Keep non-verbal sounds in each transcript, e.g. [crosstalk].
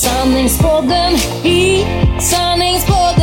Sanningspodden i sanningspodden.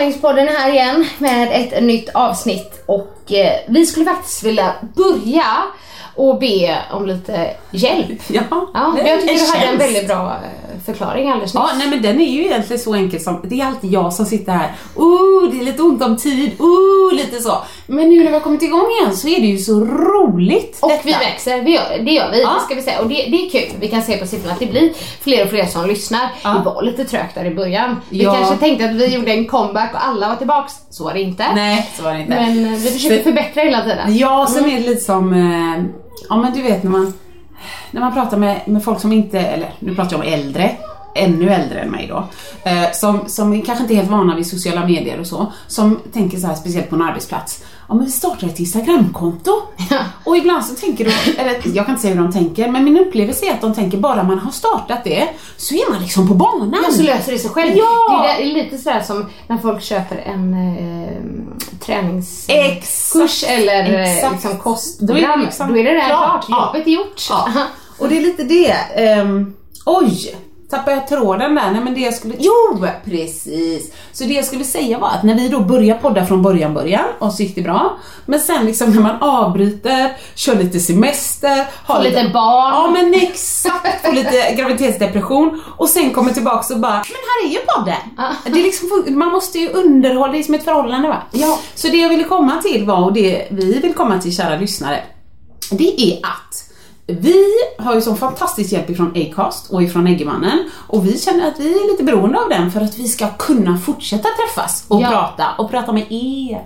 Sanningspodden är här igen med ett nytt avsnitt och eh, vi skulle faktiskt vilja börja och be om lite hjälp. [laughs] Ja, Ja, det jag tycker du hade en väldigt bra eh, förklaring alldeles nyss. Ja, nej men den är ju egentligen så enkel som, det är alltid jag som sitter här, oh det är lite ont om tid, oh lite så. Men nu när vi har kommit igång igen så är det ju så roligt Och detta. vi växer, vi gör, det gör vi, Ja. ska vi säga. Och det, det är kul, vi kan se på siffrorna att det blir fler och fler som lyssnar. Ja. Det var lite trögt där i början. Vi Ja. kanske tänkte att vi gjorde en comeback och alla var tillbaks, så var det inte. Nej, så var det inte. Men eh, vi försöker För- förbättra hela tiden. Ja, sen är det lite som, eh, ja men du vet när man, när man pratar med, med folk som inte, eller nu pratar jag om äldre, ännu äldre än mig då, eh, som, som kanske inte är helt vana vid sociala medier och så, som tänker så här speciellt på en arbetsplats, ja men vi startar ett Instagramkonto. och ibland så tänker de, eller jag kan inte säga hur de tänker, men min upplevelse är att de tänker bara man har startat det så är man liksom på banan. Ja, så löser det sig själv. Ja! Det är där- lite sådär som när folk köper en eh, träningskurs eller eh, exakt. liksom Då är det kostprogram. liksom Då är det redan klart. Ja. jobbet är gjort. Ja. [laughs] Och det är lite det. ehm, oj! Tappade jag tråden där? Nej men det jag skulle... Jo! Precis! Så det jag skulle säga var att när vi då börjar podda från början början och så gick det bra. Men sen liksom när man avbryter, kör lite semester, har Får lite barn. Ja men exakt! Får lite [laughs] graviditetsdepression och sen kommer tillbaks och bara Men här är ju podden! Det är liksom, man måste ju underhålla, det är som ett förhållande va? Ja. Så det jag ville komma till var, och det vi vill komma till kära lyssnare, det är att vi har ju sån fantastisk hjälp ifrån Acast och ifrån Eggemannen och vi känner att vi är lite beroende av den för att vi ska kunna fortsätta träffas och Ja. prata och prata med er.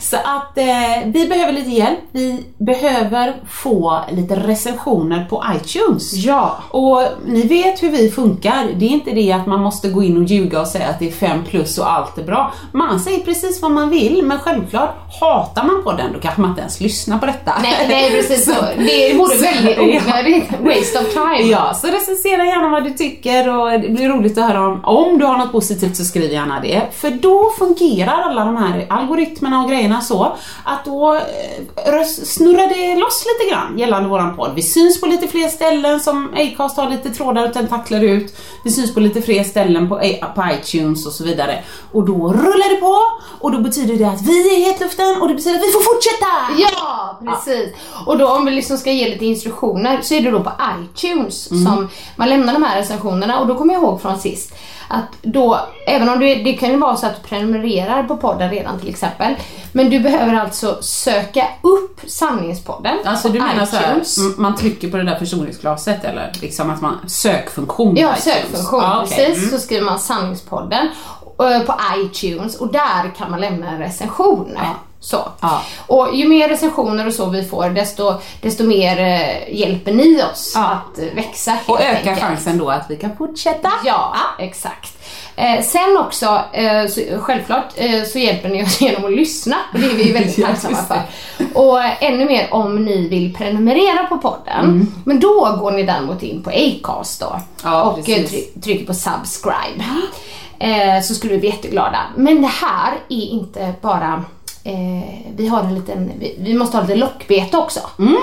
Så att eh, vi behöver lite hjälp. Vi behöver få lite recensioner på iTunes. Ja. Och ni vet hur vi funkar. Det är inte det att man måste gå in och ljuga och säga att det är 5 plus och allt är bra. Man säger precis vad man vill, men självklart hatar man på den då kanske man inte ens lyssnar på detta. Nej, nej precis [laughs] så. Det vore väldigt onödigt. [laughs] Waste of time. Ja, så recensera gärna vad du tycker och det blir roligt att höra om. Om du har något positivt så skriv gärna det. För då fungerar alla de här algoritmerna och grejerna så att då eh, snurrar det loss lite grann gällande våran podd. Vi syns på lite fler ställen som Acast har lite trådar och tentakler ut. Vi syns på lite fler ställen på, på iTunes och så vidare. Och då rullar det på och då betyder det att vi är i hetluften och det betyder att vi får fortsätta! Ja, precis. Och då om vi liksom ska ge lite instruktioner så är det då på iTunes Mm. som man lämnar de här recensionerna och då kommer jag ihåg från sist att då, även om du, det kan ju vara så att du prenumererar på podden redan till exempel, men du behöver alltså söka upp sanningspodden Alltså du menar så här, iTunes. man trycker på det där förstoringsglaset eller liksom att man, sökfunktion Ja, iTunes? sökfunktion Ja, okej. precis. Mm. Så skriver man sanningspodden eh, på iTunes och där kan man lämna en recension. Ja. Så. Ja. Och ju mer recensioner och så vi får desto, desto mer eh, hjälper ni oss Ja. att växa helt Och öka enkelt. chansen då att vi kan fortsätta. Ja, exakt. Eh, sen också, eh, så, självklart eh, så hjälper ni oss [laughs] genom att lyssna och det är vi väldigt [laughs] Ja, tacksamma för. Och eh, ännu mer om ni vill prenumerera på podden. Mm. Men då går ni däremot in på Acast då Ja, och eh, try- trycker på subscribe. Så skulle vi bli jätteglada. Men det här är inte bara Eh, vi har en liten, vi, vi måste ha lite lockbete också. Mm.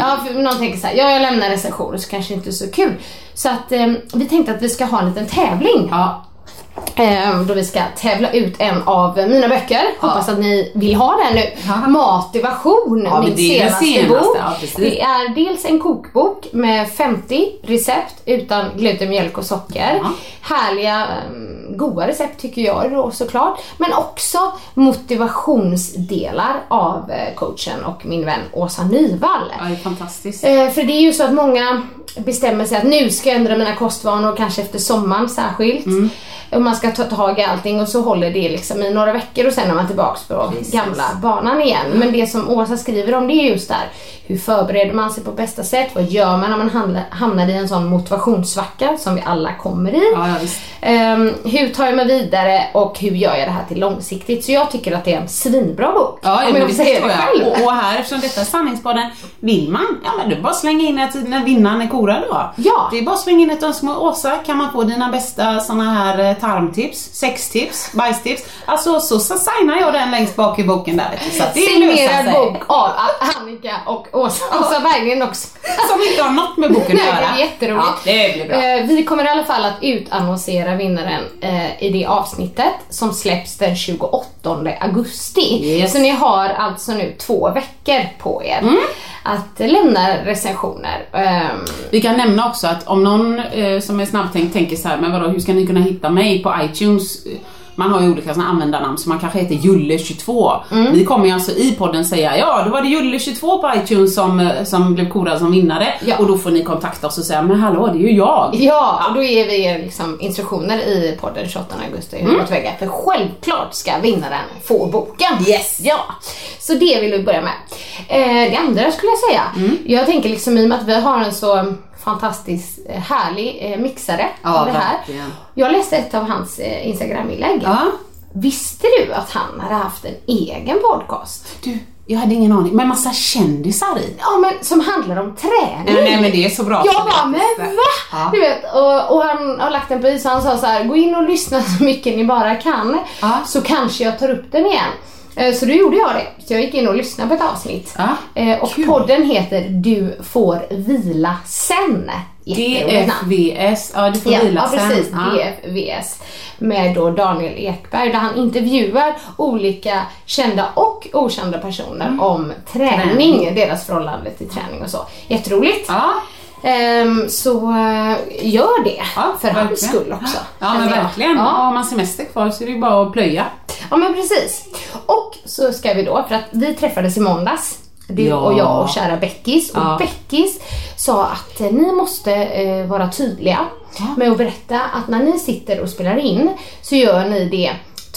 Ja, för någon tänker så här, ja jag lämnar recensioner så kanske inte är så kul. Så att eh, vi tänkte att vi ska ha en liten tävling. Ja. Eh, då vi ska tävla ut en av mina böcker. Hoppas att ni vill ha den nu. Ja. Motivation, Ja, min senaste, senaste, bok. ja, det är dels en kokbok med 50 recept utan gluten, mjölk och socker. Ja. Härliga, goda recept tycker jag då såklart. Men också motivationsdelar av eh, coachen och min vän Åsa Nyvall. ja, det är fantastiskt. Eh, för det är ju så att många bestämmer sig att nu ska jag ändra mina kostvanor, kanske efter sommaren särskilt. Mm. Och man ska ta tag i allting och så håller det liksom i några veckor och sen är man tillbaks på Precis. gamla banan igen. Men det som Åsa skriver om det är just där. Hur förbereder man sig på bästa sätt? Vad gör man när man hamnar, i en sån motivationssvacka som vi alla kommer i? Ja, ja. Ehm, hur tar jag mig vidare och hur gör jag det här till långsiktigt? Så jag tycker att det är en svinbra bok. Ja, om men jag det förstår det själv. Och, och här, eftersom detta är sanningspodden, vill man, ja men du bara slänga in ett när vinnaren är korad då. Ja. Det är bara att slänga in ett önskemål. Åsa, kan man få dina bästa såna här eh, tarmtips, sextips, bajstips? Alltså så, så signar jag den längst bak i boken där. Så att det Signerad sig. bok av Annika och Åsa, Åsa Berggren också. Som inte har något med boken att Nej, göra. det är jätteroligt. Ja, det blir bra. Eh, vi kommer i alla fall att utannonsera vinnaren eh, i det avsnittet som släpps den 28 augusti. Yes. Så ni har alltså nu två veckor på er Mm. att lämna recensioner. Ehm, Vi kan nämna också att om någon eh, som är snabbtänkt tänker så här, men vadå, hur ska ni kunna hitta mig på iTunes? Man har ju olika såna användarnamn så man kanske heter Julle22. Mm. Vi kommer ju alltså i podden säga, ja då var det Julle22 på iTunes som, eh, som blev korad som vinnare. Ja. Och då får ni kontakta oss och säga, men hallå det är ju jag. Ja, och då ger vi er liksom instruktioner i podden 28 augusti hur man tillväga. För självklart ska vinnaren få boken. Yes! Ja, så det vill vi börja med. Eh, det andra skulle jag säga, jag tänker liksom i och med att vi har en så fantastiskt eh, härlig eh, mixare Ja, av det här. verkligen. Jag läste ett av hans eh, Instagram-inlägg. Ja. Visste du att han hade haft en egen podcast? Du, jag hade ingen aning. Men massa kändisar i. Ja men som handlar om träning. Nej, nej men det är så bra. Jag bara, men va? Ja. Du vet, och, och han har lagt den på is och han sa så här: gå in och lyssna så mycket ni bara kan. Ja. Så kanske jag tar upp den igen. Eh, Så då gjorde jag det. Så jag gick in och lyssnade på ett avsnitt. Ja, Eh, Och kul. podden heter Du får vila sen. DFVS, ja du får Ja, vila ja sen. precis, Ja. DFVS. Med då Daniel Ekberg där han intervjuar olika kända och okända personer om träning, Mm. Träning. deras förhållande till träning och så. Jätteroligt. Ja. Ehm, så eh, gör det Ja, för hans skull också. Ja men jag. verkligen. Ja. Har man semester kvar så är det ju bara att plöja. ja men precis. Och så ska vi då, för att vi träffades i måndags. Du Ja. och jag och kära Beckis. Och Ja. Beckis sa att eh, ni måste eh, vara tydliga med att berätta att när ni sitter och spelar in så gör ni det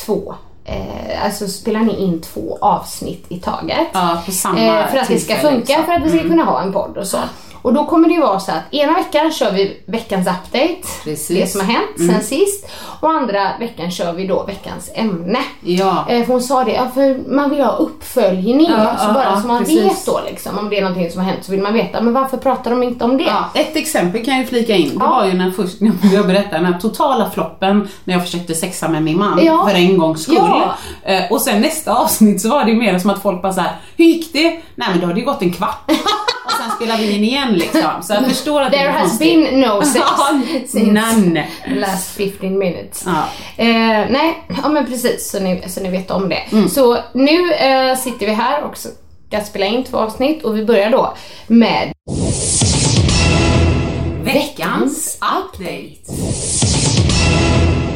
två Eh, alltså spelar ni in två avsnitt i taget. Ja, på samma Eh, för att det ska funka, liksom. för att vi ska kunna ha en podd och så. Och då kommer det ju vara så att ena veckan kör vi veckans update, Precis. Mm. det som har hänt sen sist. Och andra veckan kör vi då veckans ämne. Ja. Eh, för hon sa det, ja, för man vill ha uppföljning. Ja, så ja, bara ja, så man precis. vet då liksom, om det är någonting som har hänt så vill man veta, men varför pratar de inte om det? Ja, ett exempel kan jag ju flika in. Det var ju när först, [laughs] när jag berättade den här totala floppen när jag försökte sexa med min man för en gångs skull. Eh, och sen nästa avsnitt så var det ju mer som att folk bara så här: hur gick det? Nej men då har det ju gått en kvart. [laughs] sen spelar vi in igen liksom. Så jag förstår att det There är has konstigt. been no sex [laughs] since none. last 15 minutes. Ja. Eh, nej, ja men precis så ni, så ni vet om det. Mm. Så nu eh, sitter vi här och ska spela in två avsnitt och vi börjar då med Veckans update.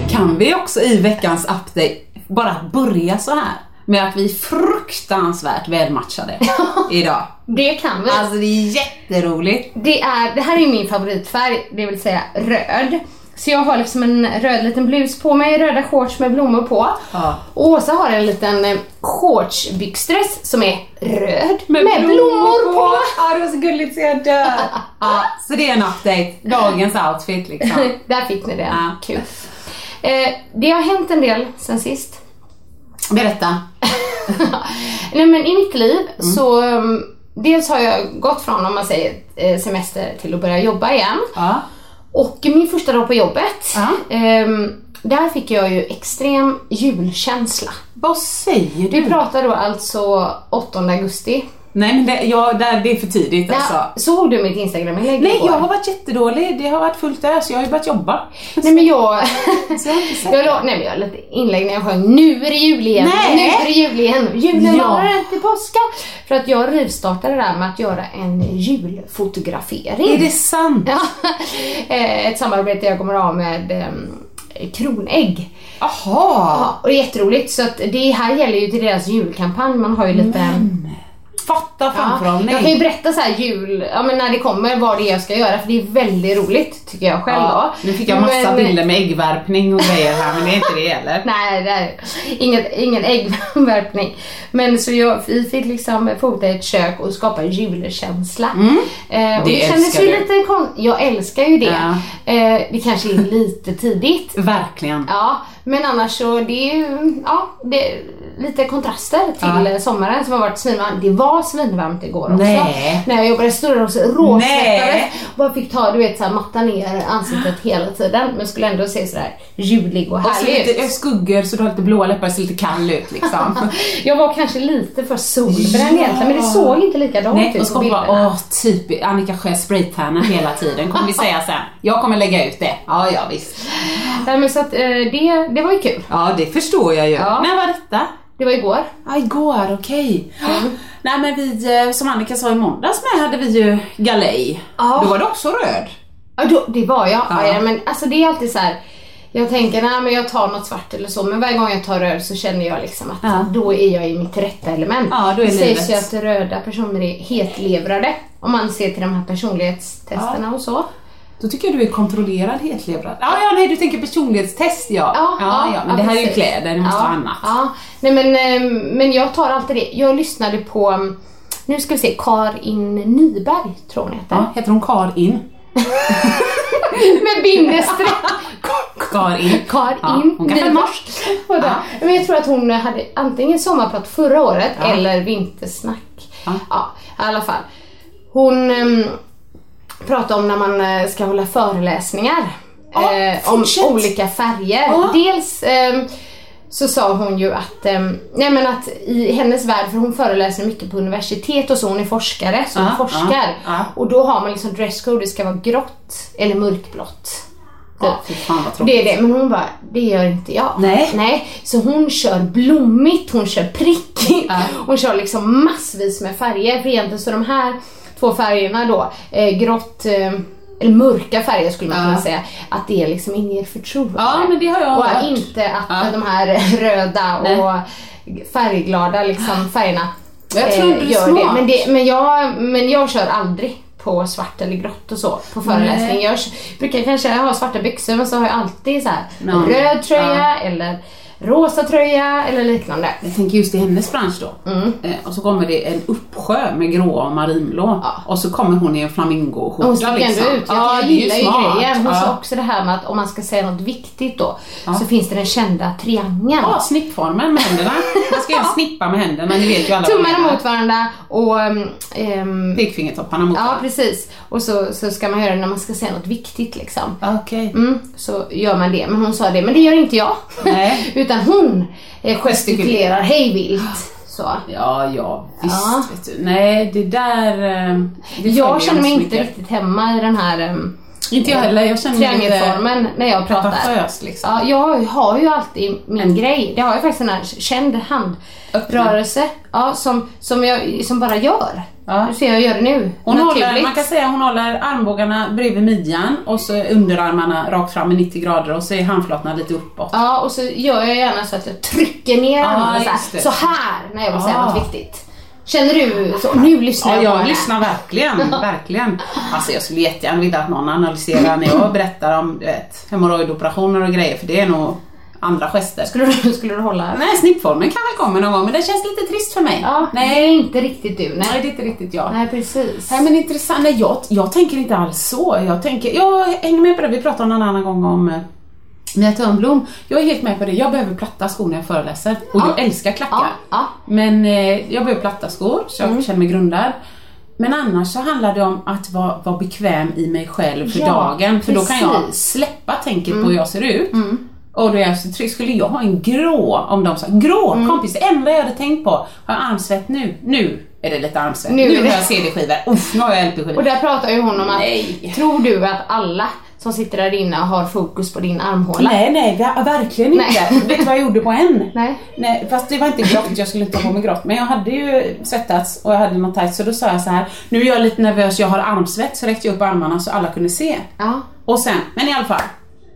Kan vi också i veckans update bara börja så här med att vi är fruktansvärt välmatchade [laughs] idag. Det kan vi. Alltså det är jätteroligt. Det, är, det här är min favoritfärg, det vill säga röd. Så jag har liksom en röd liten blus på mig, röda shorts med blommor på. Ja. Och Åsa har en liten eh, shortsbyxdress som är röd med, blommor, på. Ja, det var så gulligt så jag dör. [laughs] ja, så det är en update. Dagens outfit liksom. [laughs] Där fick ni det. Ja. Kul. Eh, det har hänt en del sen sist. Berätta. [laughs] Nej men i mitt liv så um, dels har jag gått från om man säger eh, semester till att börja jobba igen. Ja. Och min första dag på jobbet, Ja. ehm, där fick jag ju extrem julkänsla. Vad säger Vi du? pratar då alltså 8 augusti. Nej men det, ja, där, det är för tidigt alltså. Ja, såg du mitt Instagram-inlägg Nej, jag har varit jättedålig. Det har varit fullt ös. Jag har ju börjat jobba. Nej men jag... Så jag har inte sett [laughs] jag la, nej men jag la lite inlägg när jag sjöng Nu är det jul igen, Nej. nu är det jul igen, julen Ja. varar inte påska. För att jag rivstartade det där med att göra en julfotografering. Är det sant? Ja, [laughs] Eh, ett samarbete jag kommer ha med ehm, Kronägg. Jaha. Ja, och det är jätteroligt så att det här gäller ju till deras julkampanj. Man har ju lite... Fatta framförhållning. jag kan ju berätta så här jul, ja men när det kommer vad det är jag ska göra för det är väldigt roligt tycker jag själv Ja, nu fick jag massa Men- bilder med äggvärpning och grejer här men det är inte det heller. [laughs] Nej, det är inget, ingen äggvärpning. Men så jag, vi fick liksom fota ett kök och skapa julkänsla. Eh, och Mm. Det det, kändes ju du. lite kon- Jag älskar ju det. Ja. Eh, det kanske är lite tidigt. Verkligen. Ja, men annars så det är ju ja, det lite kontraster till Ja. sommaren som har varit svinvarmt. Det var svinvarmt igår också. Nej. När jag jobbade och så råsvettades. Nej. Och bara fick ta du vet så här, matta ner ansiktet hela tiden. Men skulle ändå se sådär julig och Och så härlig ut. lite skuggor så du har lite blåa läppar och ser lite kall ut liksom. [laughs] Jag var kanske lite för solbränd egentligen men det såg inte likadant Nej, ut och så på kommer bara, bilderna. åh typ Annika Sjö spraytannar hela tiden, kommer vi säga sen. Jag kommer lägga ut det. Ja, ja visst. Nej, men så att, eh, det, det var ju kul. Ja, det förstår jag ju. Ja. När var detta? Det var igår. Ja, igår, okej. Nej men vi, eh, som Annika sa i måndags med, hade vi ju galej. Ja. Då var det också röd. Ja, då, det var jag. Ja. Ja. Men alltså det är alltid så här. Jag tänker, nej men jag tar något svart eller så, men varje gång jag tar röd så känner jag liksom att Ja. då är jag i mitt rätta element. Ja, då är det sägs ju att röda personer är hetlevrade, om man ser till de här personlighetstesterna och så. Då tycker jag du är kontrollerad hetlevrad. Ja, ja, nej du tänker personlighetstest ja. Ja, ja, men det här är ju precis. kläder, det måste ja, vara annat. Ja. Nej men, eh, men jag tar alltid det. Jag lyssnade på, mm, nu ska vi se, Karin Nyberg tror hon heter. Ja, heter hon Karin? [laughs] Med bindestreck. Karin. Karin Ja, hon kanske är norsk. Ja. Men jag tror att hon hade antingen sommarprat förra året Ja. eller vintersnack. Ja. Ja, i alla fall. Hon pratade om när man eh, ska hålla föreläsningar. Ja, eh, om olika färger. Ja. Dels ehm, så sa hon ju att, ehm, nej men att i hennes värld, för hon föreläser mycket på universitet och så, hon är forskare, så hon Ja, forskar. Och då har man liksom dresscode, det ska vara grått eller mörkblått. Fan. Det är det, men hon bara, det gör inte jag. Nej. Nej. Så hon kör blommigt, hon kör prickigt, hon kör liksom massvis med färger. För egentligen så de här två färgerna då, eh, grått, eh, eller mörka färger skulle man Ja. kunna säga, att det liksom inger förtroende. Ja, men det har jag Och hört. inte att Ja. de här [laughs] röda Nej. och färgglada liksom färgerna Jag tror du är gör smart. det. Men, det men, jag, men jag kör aldrig på svart eller grått och så på föreläsning. Nej. Jag brukar kanske ha svarta byxor men så har jag alltid så här röd tröja ja. eller rosa tröja eller liknande. Jag tänker just i hennes bransch då. Mm. Eh, och så kommer det en uppsjö med gråa och marinblå. Ja. Och så kommer hon i en flamingoskjorta Hon sticker liksom. ändå ut. Jag, Ja, jag gillar ju grejen. Hon sa ja. också det här med att om man ska säga något viktigt då Ja. så finns det den kända triangeln. Ja, snippformen med händerna. Man ska göra [laughs] snippa med händerna, ni vet ju alla Tummarna mot varandra och um, Pekfingertopparna mot Ja varandra. precis. Och så, så ska man göra det när man ska säga något viktigt liksom. Okej. Mm, så gör man det. Men hon sa det, men det gör inte jag. Nej. [laughs] Utan hon eh, gestikulerar hej vilt. Så. Ja, ja, visst Ja. vet du. Nej, det där... eh, Det Jag känner mig inte mycket. riktigt hemma i den här um, Inte jag heller. Jag känner triangelformen när jag pratar. pretentiös liksom. Ja, jag har ju alltid min En- grej. Det har jag faktiskt en här känd handrörelse. Ja, som, som jag som bara gör. Ja. Du ser jag gör det nu. Hon håller, man kan säga hon håller armbågarna bredvid midjan och så underarmarna rakt fram i 90 grader och så är handflatorna lite uppåt. Ja, och så gör jag gärna så att jag trycker ner Ja, armarna så, här, så här när jag vill säga Ja. något viktigt. Känner du så? Nu lyssnar Ja, jag på jag lyssnar verkligen, [laughs] verkligen. Alltså jag skulle jättegärna vilja att någon analyserar när jag berättar om du vet, hemorrojdoperationer och grejer för det är nog andra gester. Skulle du, skulle du hålla? Nej, snippformen kanske kommer någon gång men det känns lite trist för mig. Ja, nej. det är inte riktigt du. nej, Nej, det är inte riktigt jag. nej precis. Nej men intressant, nej, jag, jag tänker inte alls så. Jag, tänker, jag hänger med på det, vi pratade någon annan gång om eh, Mia Törnblom. Jag är helt med på det, jag behöver platta skor när jag föreläser. Och Ja. jag älskar klackar. Ja, ja. Men eh, jag behöver platta skor så jag känner mig grundad. Men annars så handlar det om att vara, vara bekväm i mig själv för dagen. För då kan jag precis. släppa tänket på hur jag ser ut. Och då är jag så trygg. Skulle jag ha en grå, om de sa grå kompis, det enda jag hade tänkt på, har jag armsvett nu? Nu är det lite armsvett. Nu Nu, har jag CD-skivor. Uff, nu har jag LP-skivor. Och där pratar ju hon om att, Nej. tror du att alla som sitter där inne har fokus på din armhåla? Nej, nej, ver- verkligen Nej. inte. Vet du vad jag gjorde på en? Nej. Nej, fast det var inte grått, jag skulle inte ha på mig grått. Men jag hade ju svettats och jag hade något tajt så då sa jag så här. nu är jag lite nervös, jag har armsvett. Så räckte jag upp armarna så alla kunde se. Ja. Och sen, men i alla fall.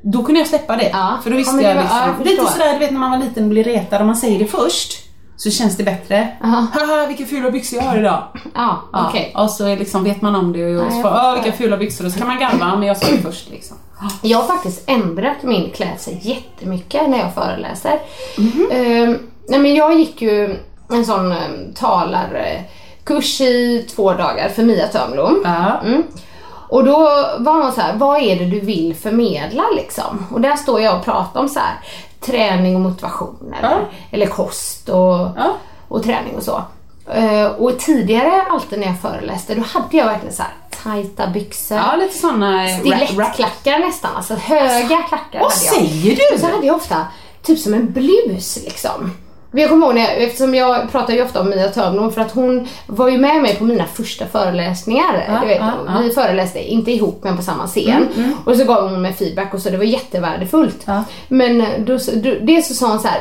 Då kunde jag släppa det. Ja. För då visste Ja, jag liksom. ja, jag lite sådär du vet när man var liten och blir retad och man säger det först. Så känns det bättre. Aha. Haha vilka fula byxor jag har idag. Ja, Ja, okej. Och så liksom vet man om det och så får. "Åh, vilka fula byxor och så kan man garva men jag det först liksom. Jag har faktiskt ändrat min klädsel jättemycket när jag föreläser. Mhm. Ehm, nej men jag gick ju en sån um, talarkurs i två dagar för Mia Törnblom. Ja. Mm. Och då var hon så här, vad är det du vill förmedla liksom? Och där står jag och pratar om så här, träning och motivation eller, Ja. eller kost och, Ja. och träning och så. Eh, och tidigare, alltid när jag föreläste, då hade jag verkligen så här tajta byxor. Ja, lite såna eh, Stilettklackar nästan, alltså höga klackar Vad hade jag. säger du? Och så hade jag ofta typ som en blus liksom. Men Jag kommer ihåg, när jag, eftersom jag pratar ju ofta om Mia Törnblom för att hon var ju med mig på mina första föreläsningar. Du vet, ja. Vi föreläste, inte ihop men på samma scen. Och så gav hon mig feedback och så, det var jättevärdefullt. Men då, då, dels så sa hon så här.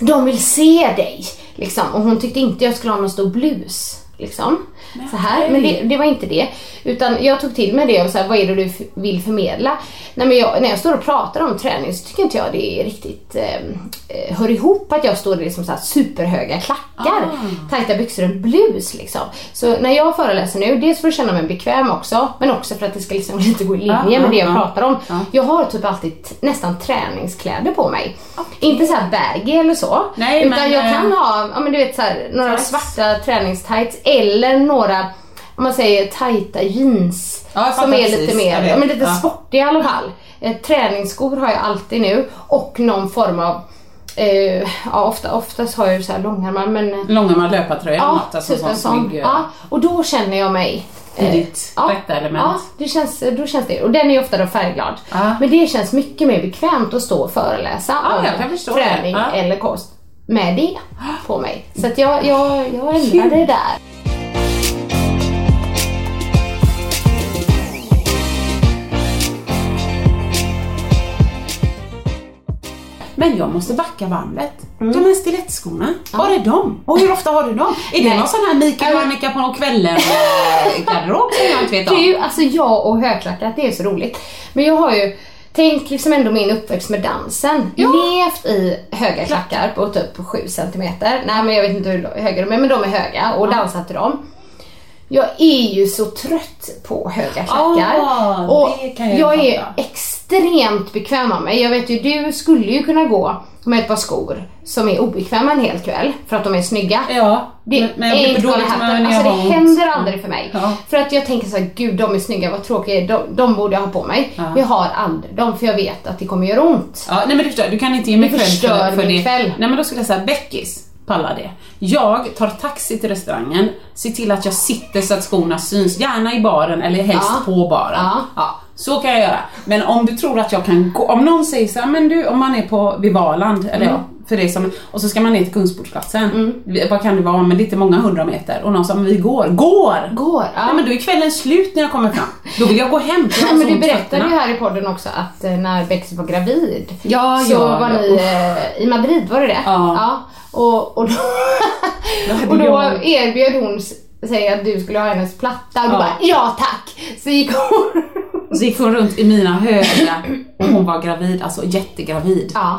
De vill se dig. Liksom. Och hon tyckte inte jag skulle ha någon stor blus. Liksom. Så här. Men det, det var inte det. Utan jag tog till mig det och så här, vad är det du vill förmedla? Nej, men jag, när jag står och pratar om träning så tycker inte jag det är riktigt eh, eh, hör ihop att jag står i liksom så här superhöga klackar, tajta byxor och en blus liksom. Så när jag föreläser nu, dels för att känna mig bekväm också, men också för att det ska liksom [laughs] lite gå i linje Ja, med det ja, jag ja. pratar om. Ja. Jag har typ alltid nästan träningskläder på mig. Inte så här baggy eller så. Nej, utan men, jag eh, kan ha, ja men du vet så här, några tights. svarta träningstights eller några, om man säger tajta jeans. Ja, som är precis. lite mer, ja, men lite Ja. sportiga i alla fall. Eh, träningsskor har jag alltid nu och någon form av Eh, ja, ofta, oftast har jag ju så här långärmar men Långärmad löpartröja ja, något. Alltså, typ sån sån. snygg, Ja, och då känner jag mig I eh, ditt rätta element. Ja, det känns, då känns det. Och den är ofta då färgglad. Ja. Men det känns mycket mer bekvämt att stå och föreläsa Ja, om träning. Ja. eller kost med det på mig. Så att jag, jag, jag ändrade det där. Men jag måste backa bandet. De här stilettskorna, var är de? Och hur ofta har du dem? Är det någon sån här Mikael och men- Annika på någon kvällen eh, som jag inte vet om? Du, alltså jag och högklackat, det är så roligt. Men jag har ju Tänk liksom ändå min uppväxt med dansen. Levt i höga klackar på typ 7 centimeter. Nej men jag vet inte hur höga de är men de är höga och dansat till dem. Jag är ju så trött på höga klackar. Ah, och jag jag är extremt bekväm av mig. Jag vet ju, du skulle ju kunna gå med ett par skor som är obekväma en hel kväll för att de är snygga. Ja, Det men, jag är blir inte humör när alltså, det ont. händer aldrig för mig. Ja. För att jag tänker så här, gud de är snygga, vad tråkiga, de, de borde jag ha på mig. Ja. Jag har aldrig dem för jag vet att det kommer göra ont. Ja, nej men du förstår, du kan inte ge mig förstör för, för det. kväll. Nej men då skulle jag säga Beckis pallar det. Jag tar taxi till restaurangen, ser till att jag sitter så att skorna syns, gärna i baren eller helst Ja. på baren. Ja. Så kan jag göra. Men om du tror att jag kan gå, om någon säger så här, men du om man är på vid Valand, eller Mm. ja, för det som, och så ska man ner till Kungsportsplatsen. Vi- Vad kan det vara, men det är inte många hundra meter. Och någon sa, men vi går. Går! Går, ja. Nej men då är kvällen slut när jag kommer fram. Då vill jag gå hem. jag men du berättade ju här i podden också att eh, när Bex var gravid Ja, så ja, var ja. ni eh, i Madrid, var det det? Ja. Och, och då, [laughs] och då erbjöd hon sig att du skulle ha hennes platta och du Ja. bara ja tack! Så gick hon Och så gick hon runt i mina höga och hon var gravid, alltså jättegravid. Ja.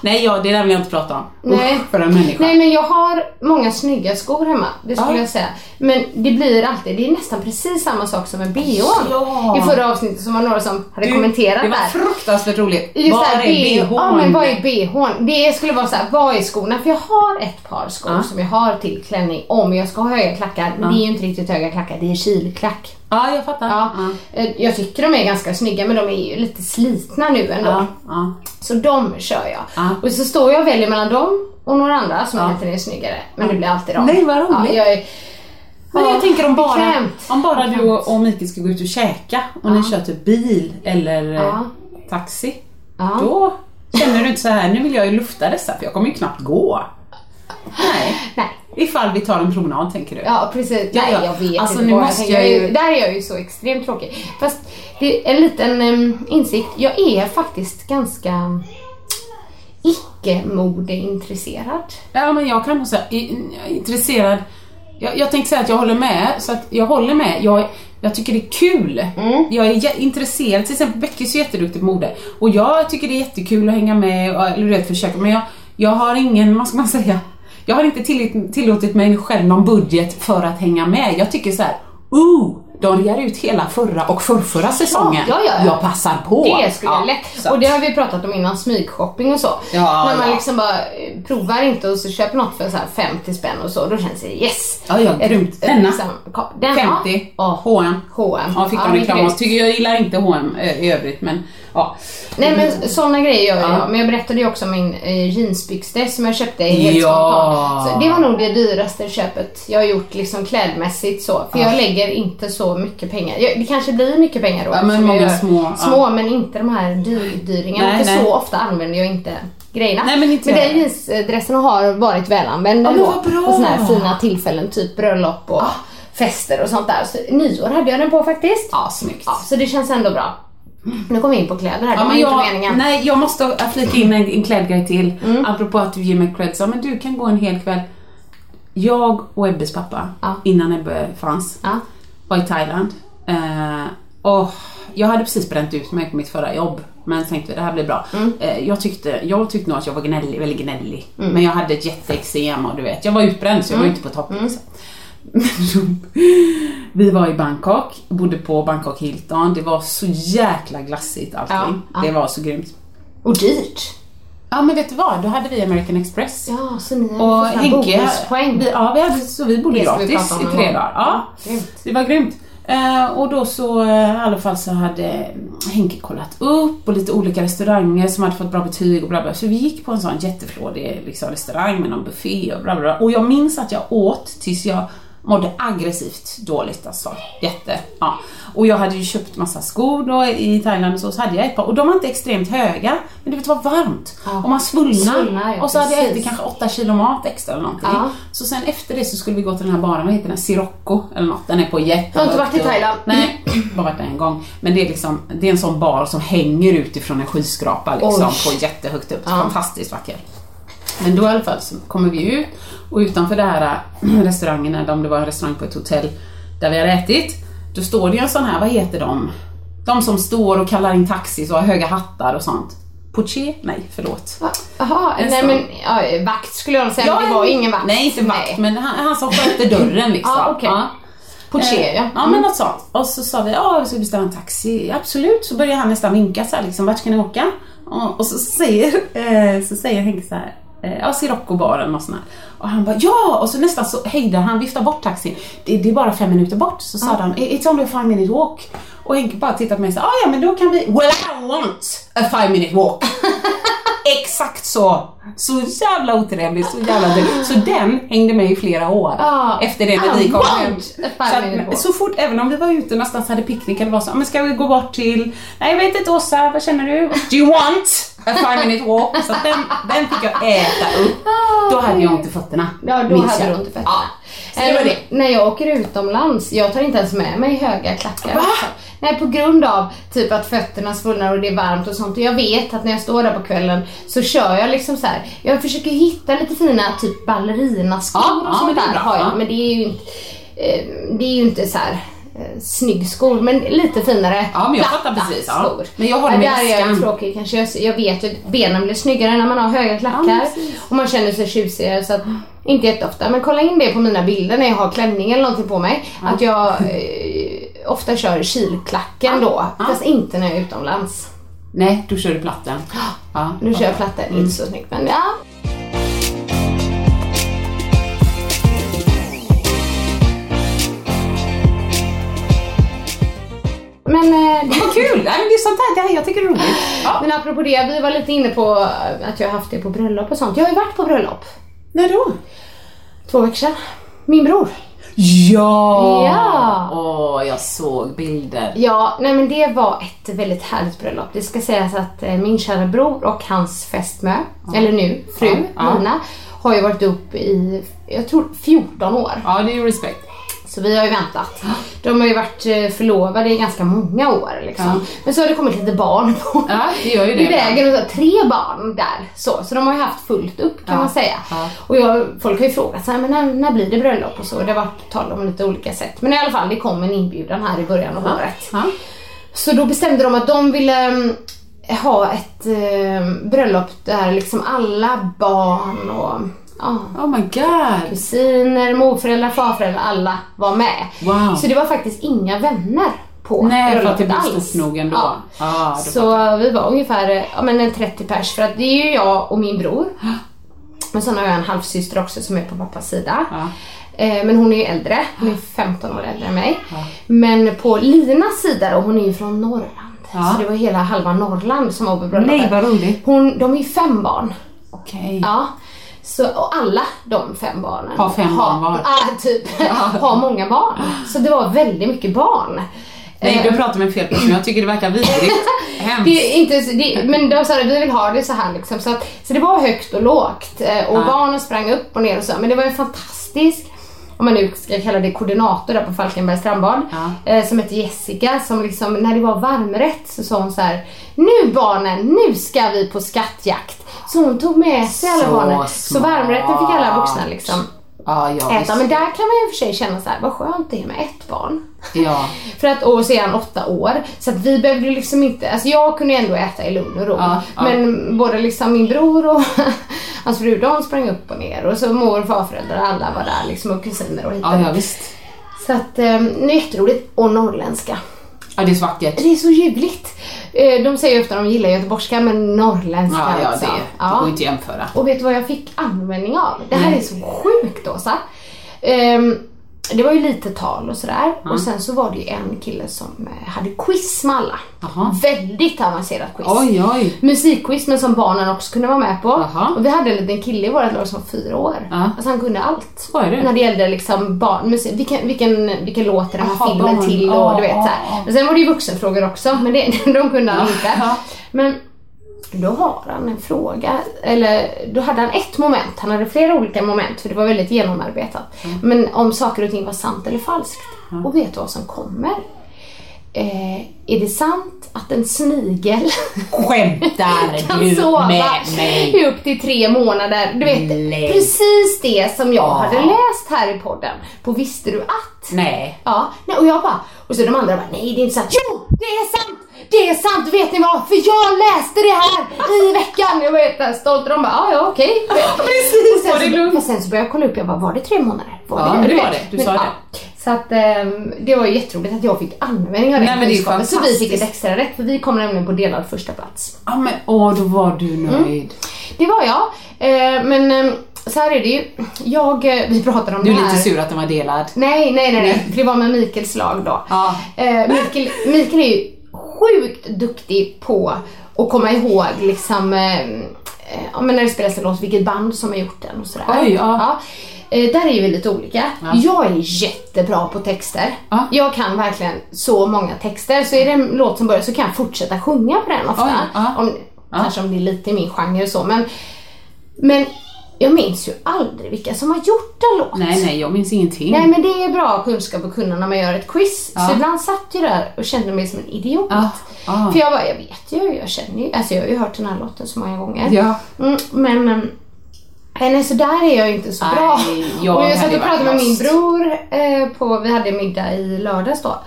Nej, ja, det där vill jag inte prata om. Nej. Usch, för en människa. Nej men jag har många snygga skor hemma, det skulle Ja. jag säga. Men det blir alltid, det är nästan precis samma sak som med bhn. Ja. I förra avsnittet som var några som hade Du, kommenterat Det var där. fruktansvärt roligt. Just Var där, är BH? bhn? Ja men vad är bhn? Det skulle vara så här, vad är skorna? För jag har ett par skor Ja. som jag har till klänning om jag ska ha höga klackar. Men det är ju inte riktigt höga klackar, det är kilklack. Ja, jag fattar. Ja. Eh, Jag tycker de är ganska snygga men de är ju lite slitna nu ändå. Ja, ja. Så de kör jag. Ja. Och så står jag och väljer mellan dem och några andra som Ja. är lite mer snyggare. Men det blir alltid dem. Nej, vad roligt. Ja, jag Men Ja, jag tänker om bara, om bara du och, och Mikael ska gå ut och käka och ni kör typ bil eller Ja. eh, taxi. Ja. Då känner du inte så här, nu vill jag ju lufta dessa för jag kommer ju knappt gå. Nej. Nej. Ifall vi tar en promenad tänker du? Ja precis, Ja, nej ja. jag vet Alltså, inte nu måste tänker. jag ju- är Där är jag ju så extremt tråkig. Fast det är en liten um, insikt, jag är faktiskt ganska icke-modeintresserad. Ja men jag kan nog säga, jag intresserad. Jag, jag tänkte säga att jag håller med, så att jag håller med. Jag, jag tycker det är kul. Jag är intresserad, till exempel Beckis är jätteduktig på mode. Och jag tycker det är jättekul att hänga med, och, eller du vet försöka, men jag, jag har ingen, vad ska man säga? Jag har inte tillåtit, mig själv någon budget för att hänga med. Jag tycker så här, ooh, de rear ut hela förra och förrförra säsongen. ja, ja, ja. Jag passar på. Det skulle Ja, jag lätt. Och det har vi pratat om innan, smygshopping och så. När man liksom bara eh, provar inte och så köper något för så här 50 spänn och så, då känns det yes. Ja, ja, grymt. ett Denna? liksom- denna? 50, Ja. H&M. H&M. Ja, fick de reklam och tycker jag gillar inte H&M eh, i övrigt men ja. Nej men sådana grejer gör Ja. jag. Men jag berättade ju också om min eh, jeansbyxdress som jag köpte helt Ja. spontant. Det var nog det dyraste köpet jag har gjort liksom klädmässigt så. För jag lägger inte så mycket pengar. Jag, det kanske blir mycket pengar då. Ja, men många jag gör små, ja. Små men inte de här dyrdyringarna. Nej, för nej. så ofta använder jag inte grejerna. Nej, men inte men jag. den jeansdressen har varit välanvänd Ja. På sådana här fina tillfällen, typ bröllop och fester och sånt där. Så nyår hade jag den på faktiskt. Ja, snyggt. Ja, så det känns ändå bra. Nu kommer vi in på kläder här, det Ja, var men inte jag, meningen. nej, jag måste flika in en, en klädgrej till. Mm. Apropå att du ger mig cred. Så, men du kan gå en hel kväll. Jag och Ebbes pappa, Ja. innan Ebbe fanns, Ja. Var i Thailand. Eh, och jag hade precis bränt ut mig på mitt förra jobb. Men tänkte det här blir bra. Mm. Eh, jag, tyckte, jag tyckte nog att jag var gnällig, väldigt gnällig. Men jag hade ett jätteexem och du vet, jag var utbränd så jag var Mm. inte på topp. Liksom. [laughs] Vi var i Bangkok, bodde på Bangkok Hilton. Det var så jäkla glassigt allting. Ja, ja. Det var så grymt. Och dyrt. Ja men vet du vad, då hade vi American Express. Ja, så ni Och får såna Henke, bonuspoäng. vi, ja vi hade, så vi bodde gratis i tre dagar. Ja, Grymt. det var grymt. Eh, och då så eh, i alla fall så hade Henke kollat upp och lite olika restauranger som hade fått bra betyg och bla bla. Så vi gick på en sån jätteflådig liksom, restaurang med någon buffé och bla bla. Och jag minns att jag åt tills jag mådde aggressivt dåligt alltså. Jätte, ja. Och jag hade ju köpt massa skor då i Thailand och så, så hade jag ett par och de var inte extremt höga men det var varmt Ja. och man svullnar. Ja, och så hade jag precis. ätit kanske 8 kilo mat extra eller någonting. Ja. Så sen efter det så skulle vi gå till den här baren, vad heter den? Sirocco eller något. Den är på jätte. Jag har inte varit i Thailand. Nej, [clears throat] bara varit där en gång. Men det är liksom, det är en sån bar som hänger utifrån en skyskrapa liksom Oj. på jättehögt upp. Fantastiskt vacker. Men då i alla fall så kommer vi ut och utanför det här äh, [clears throat] restaurangen, eller om det var en restaurang på ett hotell där vi hade ätit, då står det ju en sån här, vad heter de? De som står och kallar in taxis och har höga hattar och sånt. Poché? Nej, förlåt. Jaha, nej men ja, vakt skulle jag säga, men det var ingen vakt. Nej, inte vakt, men han, han som skötte dörren [laughs] liksom. Ja, okej. Poché, ja. Eh, Ja, men något sånt. Och så sa vi, ja vi ska beställa en taxi. Absolut. Så börjar han nästan vinka så här, liksom, vart ska ni åka? Och, och så säger, [laughs] eh, så säger Henke så här, eh, ja Sirocco-baren och sånt här. Och han bara, ja! Och så nästan så hejdar han, viftar bort taxin. Det, det är bara fem minuter bort. Så sa han, it's only a five minute walk. Och Henke bara tittade på mig och sa, ah, ja men då kan vi, well I want a five minute walk. [laughs] Exakt så! Så jävla otrevligt, så jävla dåligt. Så den hängde med i flera år. Ja. Efter det när vi kom hem. Så, att, så fort, även om vi var ute någonstans hade picknick eller vad så, men ska vi gå bort till, nej jag vet inte Åsa, vad känner du? [laughs] Do you want a five minute walk? Så den, den fick jag äta upp. Då hade jag ont i fötterna. Ja, då minns hade jag. du ont i fötterna. Ja. Så det var Eh, det. När jag åker utomlands, jag tar inte ens med mig höga klackar. Va? Nej, på grund av typ att fötterna svullnar och det är varmt och sånt. Och jag vet att när jag står där på kvällen så kör jag liksom så här. Jag försöker hitta lite fina typ ballerinaskor Ja, och ja, sånt är där har jag. ja. Men det är ju inte, eh, det är ju inte så här eh, snygg skor, men lite finare Ja, men jag fattar precis, ja. skor. Men jag håller med Där är jag tråkig kanske. Jag, jag vet ju att benen blir snyggare när man har höga klackar och man känner sig tjusigare. Så att, inte jätteofta, men kolla in det på mina bilder när jag har klänning eller någonting på mig. Att jag eh, ofta kör kilklacken då, fast inte när jag är utomlands. Nej, då kör du platten. Ja. Nu kör jag platta, det är inte så snyggt men ja. Men, eh, det- Vad kul! Nej, men det är sånt här, det här jag tycker är roligt. Ja. men apropå det, vi var lite inne på att jag har haft det på bröllop och sånt. Jag har ju varit på bröllop När då? två veckor sedan. Min bror. Ja! Ja. Åh, jag såg bilder. Ja, nej men det var ett väldigt härligt bröllop. Det ska sägas att eh, min kära bror och hans fästmö, eller nu fru, Ja, ja. Nina, har ju varit upp i, jag tror 14 år. Ja, det är ju respekt. Så vi har ju väntat. De har ju varit eh, förlovade i ganska många år liksom. Men så har det kommit lite barn på Ja, det gör ju i det. vägen. Och så, tre barn där. Så, så de har ju haft fullt upp kan Ja, man säga. ja. Och jag, folk har ju frågat så här, men när, när blir det bröllop och så. Det har varit tal om lite olika sätt. Men i alla fall, det kom en inbjudan här i början av året. Ja. Så då bestämde de att de ville mm, ha ett eh, bröllop där liksom alla barn och ja, Oh my god. kusiner, morföräldrar, farföräldrar, alla var med. Wow. Så det var faktiskt inga vänner på Nej, för att det alls. stort nog ändå. Ja. Då Så vi var ungefär ja, men en 30 pers för att det är ju jag och min bror. [gasps] Men sen har jag en halvsyster också som är på pappas sida. Ja. Eh, Men hon är ju äldre, hon är 15 år äldre än mig. Men på Linas sida då, hon är ju från Norrland. Så det var hela halva Norrland som var på bröllopet. Nej, vad roligt. Hon, de är ju fem barn. Okej. Ja. Så, och alla de fem barnen Har fem barn var. Ja, typ. [laughs] har många barn. Så det var väldigt mycket barn. Nej, Eh, du pratar med fel person. Jag tycker det verkar vidrigt. Hemskt. [laughs] det är inte, det, men de sa att vi vill ha det så här liksom. Så, att, så det var högt och lågt. eh, Och Ja. barnen sprang upp och ner och så. Men det var en fantastisk, om man nu ska kalla det koordinator där på Falkenbergs strandbad. Ja. Eh, som heter Jessica. Som liksom, när det var varmrätt så sa hon så här. Nu barnen, nu ska vi på skattjakt. Så hon tog med sig alla Så barnen. Så varmrätten fick alla vuxna smart. liksom Ja, ja, äta. Men där kan man ju för sig känna så här, vad skönt det är med ett barn. Ja. [laughs] För att, och så är han åtta år. Så att vi behövde liksom inte, alltså jag kunde ändå äta i lugn och ro. Ja. Men både liksom min bror och [laughs] hans fru, de sprang upp och ner. Och så mor och farföräldrar, alla var där liksom och kusiner och hit och Ja, ja, visst. Så att, eh, det är jätteroligt. Och norrländska. Ja, det är så vackert. Det är så ljuvligt. Eh, de säger ofta att de gillar göteborgska, men norrländska Ja, ja, det, det Ja. går inte att jämföra. Och vet du vad jag fick användning av? Det här Nej. är så sjukt Åsa. Ehm, det var ju lite tal och sådär. Och sen så var det ju en kille som eh, hade quiz med alla. Jaha. Väldigt avancerat quiz. Oj, oj. Musikquiz men som barnen också kunde vara med på. Jaha. Och vi hade en liten kille i vårt lag som var fyra år. Ja. Alltså han kunde allt. Det? När det gällde liksom barn, musik, vilken, vilken, vilken låt är den här filmen barn. till och Ja, du vet såhär. Men sen var det ju vuxenfrågor också men det, [laughs] de kunde han inte. Men då har han en fråga, eller då hade han ett moment, han hade flera olika moment för det var väldigt genomarbetat. Men om saker och ting var sant eller falskt. Och vet du vad som kommer? Eh, är det sant att en snigel [laughs] Skämtar [laughs] kan du sova med mig? i upp till tre månader? Du vet, Nej. precis det som jag Ja. hade läst här i podden på Visste du att? Nej. Ja, och jag bara, och så de andra bara, nej det är inte sant. Jo, det är sant! Det är sant, vet ni vad? För jag läste det här i veckan. Jag var stolt och de bara, ja ja okej. [laughs] Precis, Och sen var det så- lugnt? och sen så började jag kolla upp, jag bara, var det tre månader? Var Ja, det det var det. Du sa det. Så att ehm, det var ju jätteroligt att jag fick användning av den men är kunskapen. Så vi fick ett extra rätt för vi kom nämligen på delad första plats. Ja, men åh, då var du Mm. nöjd. Det var jag. Eh, men eh, så här är det ju. Jag, eh, vi pratade om Du är det här. lite sur att den var delad. Nej, nej, nej, nej. För det var med Mikaels lag då. Ja. Eh, Mikael, Mikael är ju sjukt duktig på att komma ihåg liksom, eh, eh, ja, men när det spelas en låt, vilket band som har gjort den och sådär. Oj, ja. Eh, där är ju vi lite olika. Ja. Jag är jättebra på texter. Ja. Jag kan verkligen så många texter. Så är det en låt som börjar så kan jag fortsätta sjunga på den ofta. Oj, ja. Om, Ja. Kanske om det är lite i min genre och så. Men, men jag minns ju aldrig vilka som har gjort en låt. Nej, nej, jag minns ingenting. Nej men det är bra kunskap att kunna när man gör ett quiz. Ja. Så ibland satt jag där och kände mig som en idiot. Ja, ja. För jag bara, jag vet ju, jag känner ju, alltså jag har ju hört den här låten så många gånger. Ja. Mm, men, ehm, Nej, så där är jag ju inte så Nej, bra. jag och jag satt och pratade med min bror eh, på, vi hade middag i lördags då.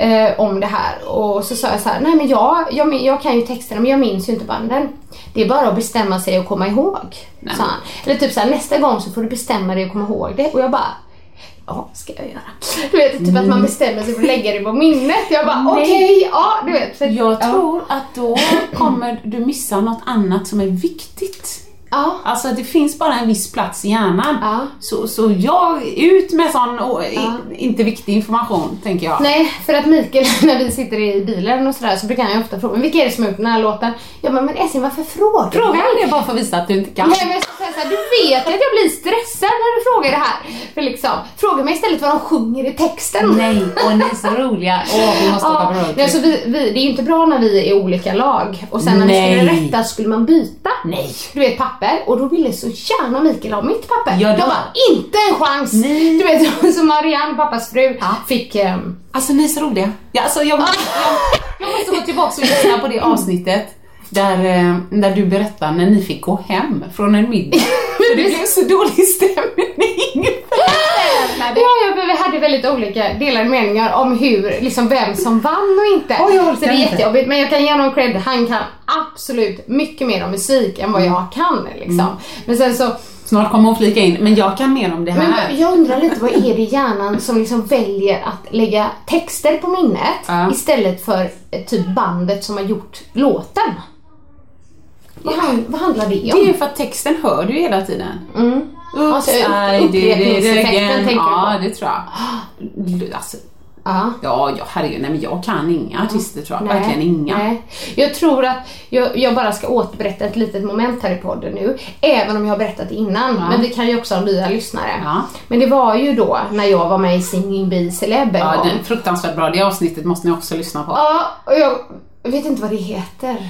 Eh, om det här och så sa jag så här, nej men jag, jag, jag kan ju texterna men jag minns ju inte banden. Det är bara att bestämma sig och komma ihåg. Nej. Sa han. Eller typ så här, nästa gång så får du bestämma dig och komma ihåg det. Och jag bara, ja ska jag göra. Du vet typ att man bestämmer sig för att lägga det på minnet. Jag bara okej, ja du vet. För, Jag ja. tror att då kommer du missa något annat som är viktigt. Ja. Alltså det finns bara en viss plats i hjärnan. Ja. Så, så jag, ut med sån i- inte viktig information, tänker jag. Nej, för att Mikael, [laughs] när vi sitter i bilen och sådär så brukar han ju ofta fråga, men vilka är det som har gjort den här låten? Jag bara, men Essin varför frågar du? Fråga det bara för att visa att du inte kan. Nej men jag ska säga såhär, du vet att jag blir stressad när du frågar det här. För liksom, fråga mig istället vad de sjunger i texten. Nej, och ni är så roliga. Åh, vi måste åka Ja, på nej, roadtrip. alltså vi, vi, det är ju inte bra när vi är i olika lag och sen när vi Nej. skulle rätta skulle man byta. Nej. Du vet papper och då ville så gärna Mikael ha mitt papper. Ja, jag då- bara, inte en chans! Nej. Du vet, [laughs] så Marianne, pappas fru, Ja. fick ehm, Alltså ni är så roliga. Ja, alltså, jag, jag, jag måste gå tillbaka och lyssna på det avsnittet där, eh, där du berättar när ni fick gå hem från en middag. [laughs] För det blev så dålig stämning. Men vi hade väldigt olika delade meningar om hur, liksom vem som vann och inte. Oj, jag så det är jättejobbigt, men jag kan ge honom cred. Han kan absolut mycket mer om musik än vad jag kan liksom. Men sen så, Snart kommer hon flika in, men jag kan mer om det men här. jag undrar lite vad är det i hjärnan som liksom väljer att lägga texter på minnet Ja. istället för eh, typ bandet som har gjort låten? Vad, vad handlar det Det om? är ju för att texten hör du hela tiden. Mm. Alltså, upprepningseffekten tänker? Ja, det tror jag. Alltså, Ja. ja, herregud, nej men jag kan inga artister tror jag. Verkligen inga. Nej. Jag tror att jag, jag bara ska återberätta ett litet moment här i podden nu. Även om jag har berättat det innan. Ja. Men vi kan ju också ha nya lyssnare. Ja. Men det var ju då när jag var med i Singing Bee Celeb en Ja, gång. det är fruktansvärt bra. Det avsnittet måste ni också lyssna på. Ja, och jag vet inte vad det heter.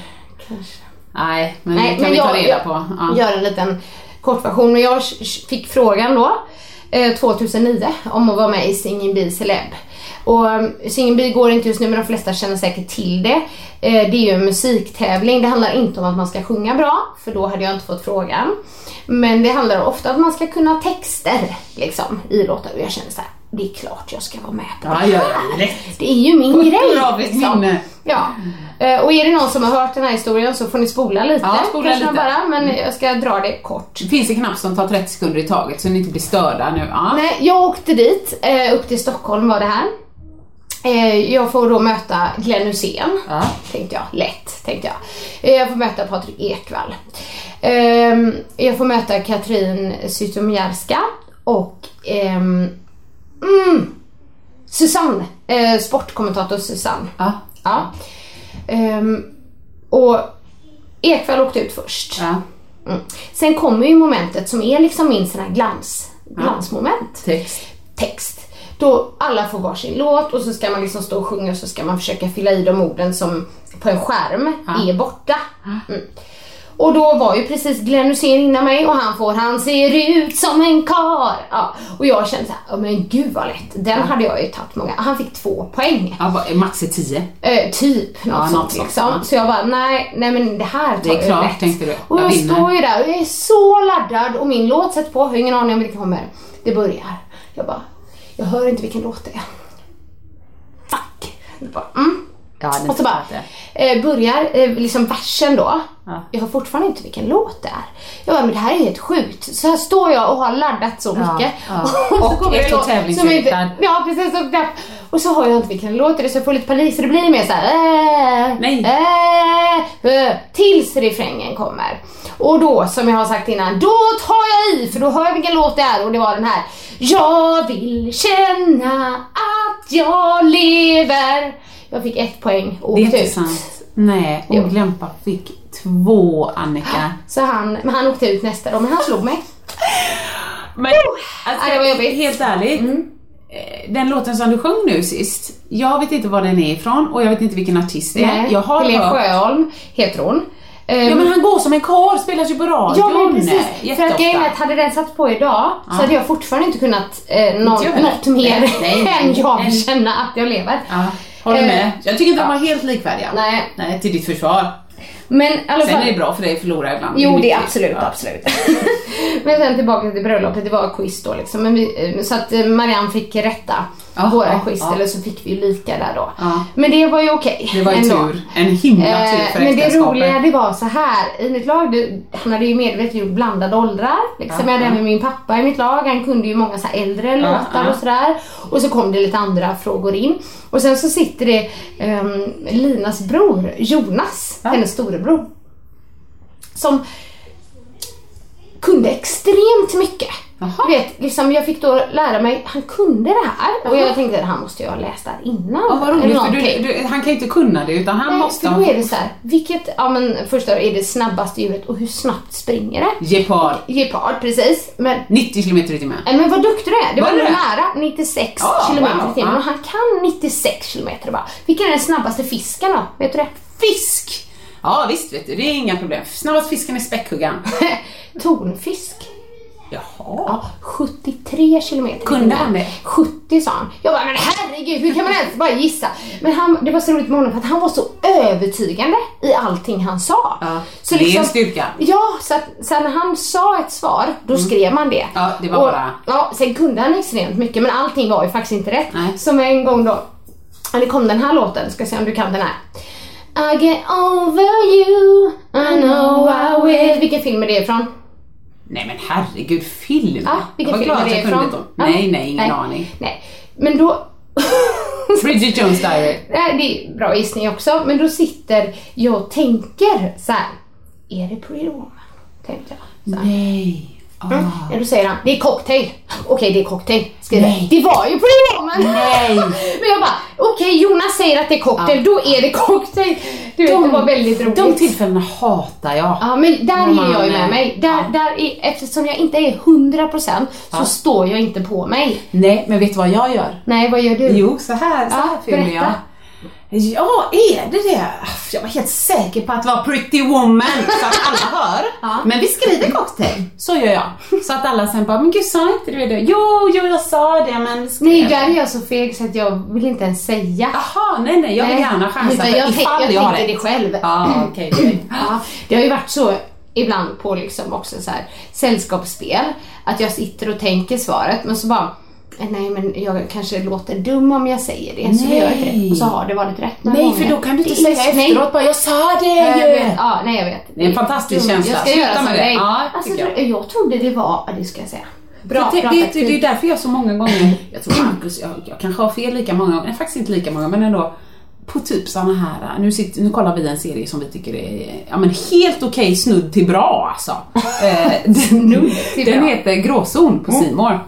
Kanske. Nej, men Nej, det kan men vi ta jag- reda jag på. Ja. Gör en liten kortversion. Jag fick frågan då, eh, 2009, om att vara med i Singing Bee Celeb. Och um, Singing Bee går inte just nu men de flesta känner säkert till det. Eh, det är ju en musiktävling. Det handlar inte om att man ska sjunga bra, för då hade jag inte fått frågan. Men det handlar ofta om att man ska kunna texter liksom, i låtar. Och jag känner så här, det är klart jag ska vara med på Ja, det ja, här. ja. Det är ju min grej. Minne. Ja. Eh, Och är det någon som har hört den här historien så får ni spola lite. Ja, spola kanske lite. Bara, men jag ska dra det kort. Det finns en knapp som tar 30 sekunder i taget så ni inte blir störda nu. Ja. Nej, jag åkte dit, eh, upp till Stockholm var det här. Eh, jag får då möta Glenn Hysén, Ja. tänkte jag. Lätt, tänkte jag. Jag får möta Patrik Ekwall. Eh, jag får möta Katrin Zytomierska och ehm, mm, Susanne, eh, sportkommentator Susanne. Ja. Ja. Ehm, och Ekwall åkte ut först. ja. Mm. Sen kommer ju momentet som är liksom min sån här glans, glansmoment. Text. Text. Då alla får varsin låt och så ska man liksom stå och sjunga och så ska man försöka fylla i de orden som på en skärm Ja. är borta. Mm. Och då var ju precis Glenn Hysén innan mig och han får Han ser ut som en kar. Ja. Och jag kände såhär, men gud vad lätt. Den hade jag ju tagit många. Han fick två poäng. Ja, vad- max är 10. Eh, typ något Ja, sånt liksom. ja. Så jag bara, nej, nej men det här tar Det är klart, tänkte du. Och Jag jag vinner. står ju där och jag är så laddad och min låt sätts på, jag har ingen aning om vilken kommer. Det börjar. Jag bara, jag hör inte vilken låt det är. Fuck. Jag bara, mm. Ja, Och så bara, eh, börjar eh, liksom versen då. Ja. Jag har fortfarande inte vilken låt det är. Jag bara, men det här är helt sjukt. Så här står jag och har laddat så mycket. ja. [laughs] så Och kommer är det så låt som inte- Ja, precis. Och, och så har jag inte vilken låt det är så jag får lite panik så det blir mer så här. Äh, Nej. Äh, äh, tills refrängen kommer. Och då, som jag har sagt innan, då tar jag i för då hör jag vilken låt det är och det var den här. Jag vill känna att jag lever. Jag fick ett poäng och Det är åkte inte ut. sant. Nej, Jo. och Glempa fick två Annika. [gasps] Så han, men han åkte ut nästa då, men han slog mig. Men alltså, det var jobbigt. Mm. helt ärligt. eh, Den låten som du sjöng nu sist, jag vet inte var den är ifrån och jag vet inte vilken artist det är. Jag har Helene hört... Sjöholm heter hon. Ehm, Ja men han går som en karl, spelas ju på radion. Ja men precis. För att grejen att hade den satts på idag så hade jag fortfarande inte kunnat eh, heller. något mer Nej, nej, nej. [laughs] än jag känna att jag lever. Ja, håller Eh, med. Jag tycker inte de var helt likvärdiga. Nej. Nej, till ditt försvar. Men alla Sen fall. är det bra för dig att förlora ibland. Jo, det är absolut, Ja. absolut. [laughs] Men sen tillbaka till bröllopet, det var quiz då liksom. Men vi, så att eh, Marianne fick rätta Ja, våra quiz, eller så fick vi lika där då. Ja. Men det var ju okej. Det var ju ändå. tur. En himla tur för Eh, Men det roliga det var så här i mitt lag, det, han hade ju medvetet gjort blandade åldrar. Liksom. Ja, jag hade även min pappa i mitt lag, han kunde ju många så äldre låtar och sådär. Och så kom det lite andra frågor in. Och sen så sitter det ehm, Linas bror, Jonas, Ja. hennes storebror. Som kunde extremt mycket. Jaha. Du vet, liksom jag fick då lära mig, han kunde det här. Och jag tänkte att han måste ju ha läst det här innan. Ja, vad roligt, för du, du, han kan ju inte kunna det utan han Nej, måste för då är det så här, vilket, ja men första är det snabbaste djuret och hur snabbt springer det? gepard. Gepard, precis. Men, 90 km i timmen. men vad duktig du är. Det var, Var det? nära, 96 Ja, kilometer wow, i timmen. Och han kan 96 kilometer bara. Vilken är den snabbaste fisken då? Vet du det? Fisk! Ja visst vet du, det är inga problem. Snabbast fisken är späckhuggaren. [laughs] Tonfisk. Jaha. Ja, 73 kilometer Kunde han det? 70 sa han. Jag bara, men herregud, hur kan man ens bara gissa? Men han, det var så roligt med honom för att han var så övertygande i allting han sa. Ja, Så det är liksom- en styrka. Ja, så, att, så när han sa ett svar, då skrev man det. Mm. Ja, det var och, bara- Ja, sen kunde han extremt mycket, men allting var ju faktiskt inte rätt. Nej. Som en gång då, det kom den här låten, ska se om du kan den här. I get over you, I know I will. Vilken film är det ifrån? Nej men herregud, film! Ja, vilken film är det ifrån? Ja. Nej, nej, ingen aning. Nej, men då... [laughs] Bridget Jones Diary. Nej, det är bra gissning också, men då sitter jag och tänker så här. Är det Pretty Woman? Tänkte jag. Så Ah. Mm. Ja, då säger han, det är cocktail. Okej, det är cocktail. Nej. Det var ju Pretty Woman! Nej. [laughs] Men jag bara, okej Jonas säger att det är cocktail, då är det cocktail. Du vet, det var väldigt roligt. De tillfällena hatar jag. Ja men där När är jag ju med mig. Där, där är, eftersom jag inte är 100% så står jag inte på mig. Nej, men vet du vad jag gör? Nej, vad gör du? Jo, så här, så här fyller jag. Ja, är det det? Jag var helt säker på att det var Pretty Woman så att alla hör. [laughs] Men vi skriver cocktail. Så gör jag. Så att alla sen bara, men gud sa inte du det? Jo, jo jag sa det men Nej, det." där är jag så feg så att jag vill inte ens säga. Jaha, nej nej, jag vill Nej, gärna chansa för jag, ifall jag, jag har rätt. det själv. Ja, okej. [clears throat] okej. Ja, det har ju varit så ibland på liksom också så här sällskapsspel att jag sitter och tänker svaret men så bara Nej men jag kanske låter dum om jag säger det så det gör jag det. Och så har det varit rätt några Nej, gånger. för då kan du inte Det säga nej. efteråt bara, jag sa det Ja, jag ju! vet. Ja, nej jag vet. Det är en fantastisk dumt. känsla. Jag ska Sluta göra med det. dig. Ja, alltså, jag. jag trodde det var, det ska jag säga. Bra, För bra det, du, det är därför jag så många gånger, jag tror [clears throat] Marcus, jag, jag kanske har fel lika många gånger, nej faktiskt inte lika många men ändå på typ såna här, nu, sitter, nu kollar vi en serie som vi tycker är ja, men helt okej snudd till bra alltså. [laughs] Eh, den, till den bra. heter Gråzon på Simor.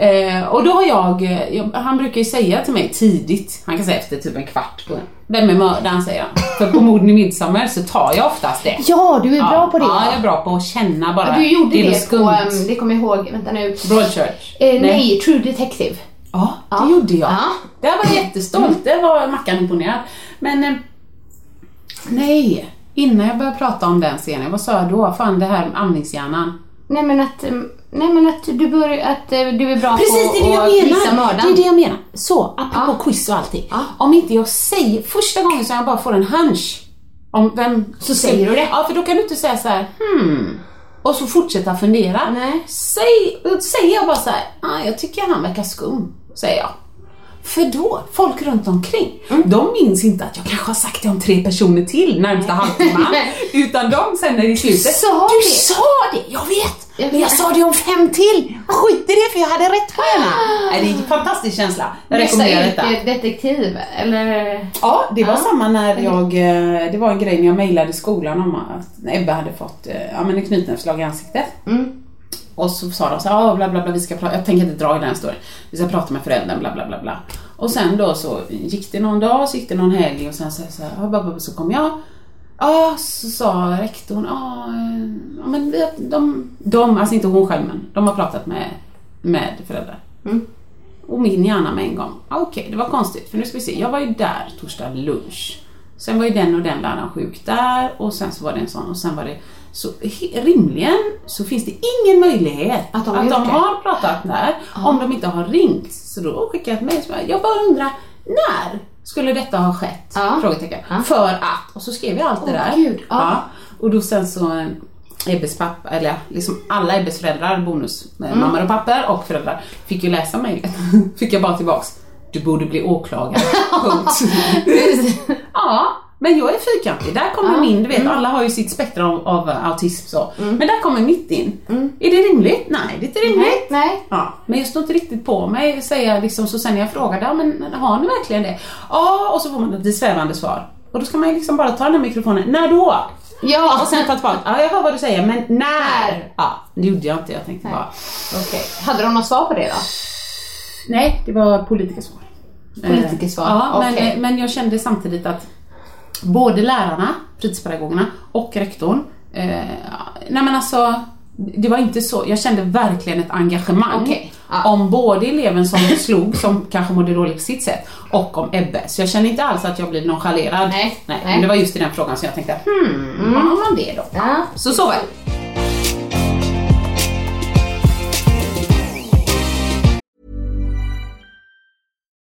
Eh, och då har jag, eh, jag, han brukar ju säga till mig tidigt, han kan säga efter typ en kvart på Vem är mördaren säger han. För på morden i Midsommar så tar jag oftast det. Ja, du är bra på det. Ja, jag är bra på att känna bara. Du gjorde det, något på, um, det kommer jag ihåg, vänta nu. Broadchurch? Eh, nej. True Detective. Ja, det Ja. gjorde jag. Ja. Där var jag jättestolt, där var Mackan imponerad. Men eh, nej, innan jag började prata om den scenen, vad sa jag då? Fan det här med amningshjärnan. Nej men att, um, nej, men att du, bör, att eh, du är bra Precis, på att menar. mördaren. Det är det jag menar. Så, apropå Ja. quiz och allting. Ja. Om inte jag säger, första gången som jag bara får en hunch om vem... Så säger du det. Ja, för då kan du inte säga så här, hmm. Och så fortsätta fundera. Nej. Säg, säger jag bara så här, ah, jag tycker han verkar skum, säger jag. För då, folk runt omkring, Mm. de minns inte att jag kanske har sagt det om tre personer till närmsta halvtimman. utan de sen när det är slutet, sa du det." sa det, jag vet! Jag Men jag sa det om fem till! Skit i det för jag hade rätt på ena. Nej, Det är en fantastisk känsla. Jag rekommenderar detta. detektiv, eller? Ja, det var Ja. samma när jag, eh, det var en grej när jag mejlade skolan om att Ebba hade fått eh, ja, men en knytnävsslag i ansiktet. Mm. Och så sa de så här, "Ah, bla bla bla, vi ska prata, jag tänker inte dra i den storyn. Vi ska prata med föräldern, bla bla bla bla. Och sen då så gick det någon dag, så gick det någon helg och sen så, så, här, "Ah, bla, bla, bla", så kom jag. Ja, så sa rektorn, ja, eh, ja men vi, de, de, alltså inte hon själv men, de har pratat med, med föräldrar. Mm. Och min hjärna med en gång. Ah, Okej, det var konstigt. För nu ska vi se. Jag var ju där torsdag lunch. Sen var ju den och den läraren sjuk där och sen så var det en sån och sen var det så rimligen så finns det ingen möjlighet Att att de de, har det. pratat där om de inte har ringt. Så då skickade jag ett mejl. bara, Jag bara undrar, när skulle detta ha skett? Ja. Frågetecken. Ja. För att, och så skrev jag allt det Åh, där. Gud, ja. Och då sen så eh, Ebbes pappa, eller ja, liksom alla Ebbes föräldrar, bonus, Mm. mammor och pappor och föräldrar, fick ju läsa mejlet. [laughs] fick jag bara tillbaks. Du borde bli åklagare. [laughs] Punkt. ja, men jag är fyrkantig. Där kommer min, du vet alla har ju sitt spektra av, av autism så. Men där kommer mitt in. Är det rimligt? Nej, det är inte rimligt. Nej, nej. Ja, men jag står inte riktigt på mig säga liksom, så sen när jag frågade, ja men har ni verkligen det? Ja, och så får man ett lite svävande svar. Och då ska man ju liksom bara ta den här mikrofonen, när då? Ja, Och sen ta tillbaka, ja jag hör vad du säger, men när? Ja, det gjorde jag inte, jag tänkte bara, okej. Hade de något svar på det då? Nej det var politikersvar. Politikersvar, Eh, Ja, men, okej. men jag kände samtidigt att både lärarna, fritidspedagogerna och rektorn, eh, nej men alltså det var inte så, jag kände verkligen ett engagemang Okej, ja. om både eleven som [laughs] slog, som kanske mådde dåligt på sitt sätt, och om Ebbe. Så jag kände inte alls att jag blev nonchalerad. Nej, nej. Men det var just i den frågan som jag tänkte, hmm, har man det då? Ja. Så så var det.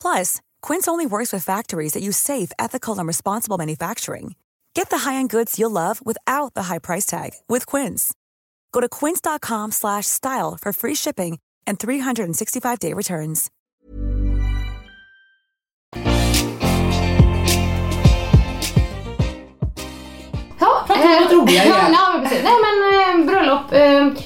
Plus, Quince only works with factories that use safe, ethical, and responsible manufacturing. Get the high-end goods you'll love without the high price tag with Quince. Go to quince.com slash style for free shipping and 365-day returns. Ja, Prata om något roligare ja, igen. [laughs] ja, men precis. Nej men eh, bröllop, eh,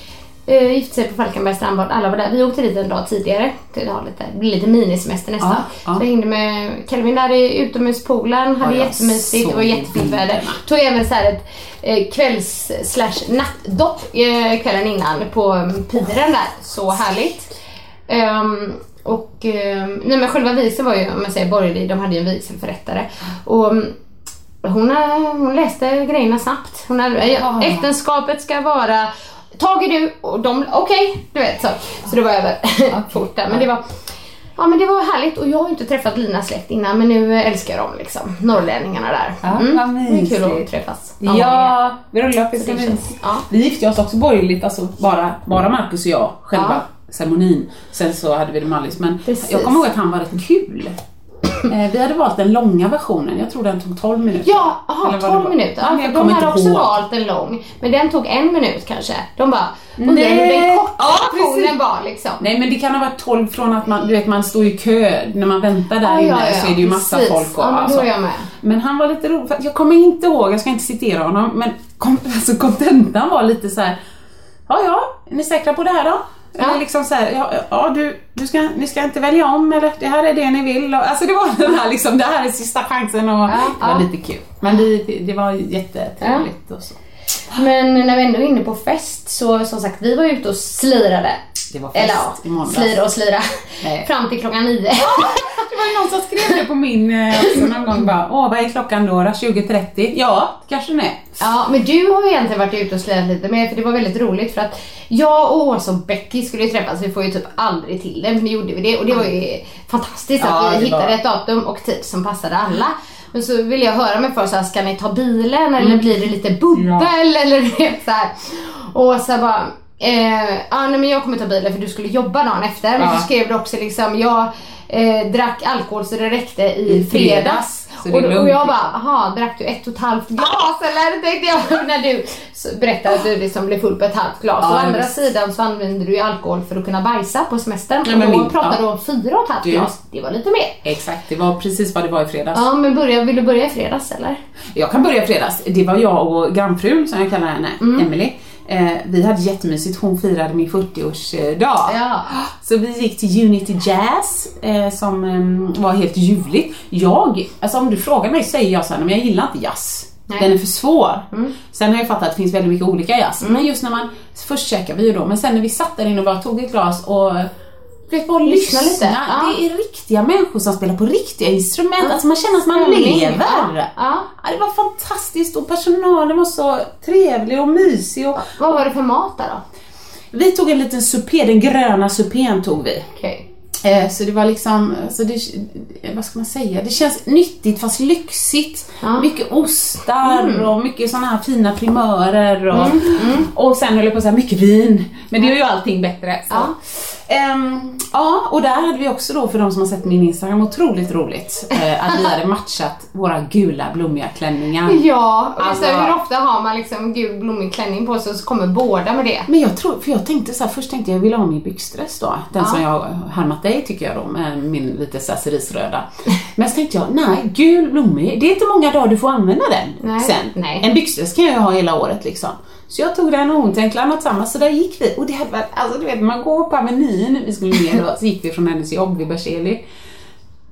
eh, gifte sig på Falkenbergs strandbad, alla var där. Vi åkte dit en dag tidigare. Det var lite, det blir lite minisemester nästan. Ja, ja. Så jag hängde med Kelvin där i utomhuspoolen, hade Ja, jättemysigt, det var jättefint väder. Tog även så här ett eh, kvälls slash nattdopp eh, kvällen innan på um, piren där. Så härligt. Ehm, och um, nej men själva vigseln var ju, om man säger borgerlig, de hade ju en vigselförrättare. Och um, hon, eh, hon läste grejerna snabbt. Hon hade. Äktenskapet ska vara Tage du och de, okej, du vet så. Så det var över [laughs] fort där. Men det var, ja men det var härligt och jag har ju inte träffat Linas släkt innan men nu älskar jag dem liksom. Norrlänningarna där. Ja, vad det är kul att träffas. Ja, bröllop är Så mysigt. ja. Vi gifte oss också borgerligt, alltså bara, bara Marcus och jag själva. Ceremonin. Sen så hade vi det med Alice, men Precis. jag kommer ihåg att han var rätt kul. Eh, vi hade valt den långa versionen, jag tror den tog 12 minuter. Ja, aha, Eller vad det 12 var. minuter. Ja, jag de hade också ihåg. valt en lång, men den tog en minut kanske. De bara, hur Nej. den korta Ja, versionen var liksom. Nej men det kan ha varit 12 från att man, du vet man står i kö, när man väntar där Ja, inne ja, ja, så är det ju massa precis. folk och Ja, men alltså. jag med. Men han var lite rolig, för jag kommer inte ihåg, jag ska inte citera honom, men kom, [laughs] alltså kontentan var lite så här. Ja, ja, är ni säkra på det här då? Ja. Eller liksom så här, ja, ja du, du ska, ni ska inte välja om eller det här är det ni vill. Och, alltså det var [laughs] den här liksom, det här är sista chansen och det var ja. lite kul. Men det, det var jättetrevligt och så. Men när vi ändå är inne på fest så som sagt, vi var ute och slirade. Det var fest Eller i ja, måndags. slira och slira. Nej. Fram till klockan nio. Det var ju någon som skrev det på min eh, också någon gång bara, åh vad är klockan då? då? 20.30? Ja, kanske är. Ja, men du har ju egentligen varit ute och slirat lite mer för det var väldigt roligt för att jag och Åsa och Becky skulle ju träffas, vi får ju typ aldrig till det men nu gjorde vi det och det var ju fantastiskt Ja, att vi det hittade var- ett datum och tid som passade alla. Men så vill jag höra med folk så här, ska ni ta bilen eller blir det lite bubbel [laughs] eller du vet så här. Och så bara, eh, ja nej men jag kommer ta bilen för du skulle jobba dagen efter. Men Ja. så skrev du också liksom, jag eh, drack alkohol så det räckte i, I fredags. fredags. Och, och jag bara, aha drack du ett och ett halvt glas eller? Tänkte jag [laughs] när du berättade att du liksom blev full på ett halvt glas. Ja, Å andra visst. sidan så använder du ju alkohol för att kunna bajsa på semestern. Ja, och då min- pratade du ja. om fyra och ett halvt Du- glas. Det var lite mer. Exakt, det var precis vad det var i fredags. Ja men börja, vill du börja i fredags eller? Jag kan börja i fredags. Det var jag och grannfrun, som jag kallar henne, Mm. Emily. Eh, vi hade jättemysigt, hon firade min 40-årsdag. Ja. Så vi gick till Unity Jazz eh, som eh, var helt ljuvligt. Jag, alltså om du frågar mig säger jag så här, men jag gillar inte jazz. Nej. Mm. Den är för svår. Sen har jag fattat att det finns väldigt mycket olika jazz. Men just när man, först käkade vi ju då, men sen när vi satt där inne och bara tog ett glas och vet, bara Lyssna lyssna. lite, ja. Det är riktiga människor som spelar på riktiga instrument. Alltså man känner att man lever. ja. Ja. Ja, det var fantastiskt och personalen var så trevlig och mysig. Och Vad var det för mat där då? vi tog en liten supé, den gröna supén tog vi. Okej. Eh, Så det var liksom, så det, vad ska man säga, det känns nyttigt fast lyxigt. Ja. Mycket ostar och mycket sådana här fina primörer och, Mm, och sen höll jag på att säga mycket vin. Men det gör ju allting bättre. Så. Ja. Ehm, ja, och där hade vi också då för de som har sett min Instagram otroligt roligt eh, att vi hade matchat våra gula blommiga klänningar. Ja, och Alltså- så hur ofta har man liksom gul blommig klänning på sig och så kommer båda med det? Men jag tror, för jag tänkte så här, först tänkte jag jag ville ha min byxdress då. Den Ja. som jag härmat dig tycker jag då med min lite så cerisröda. Men så tänkte jag, nej, gul blommig, det är inte många dagar du får använda den Nej, sen. nej. En byxdress kan jag ju ha hela året liksom. Så jag tog den och hon tänkte annat samma, så där gick vi. Och det hade varit, alltså du vet, man går på Avenyn, vi skulle ner då, så gick vi från hennes jobb vid Berzelii.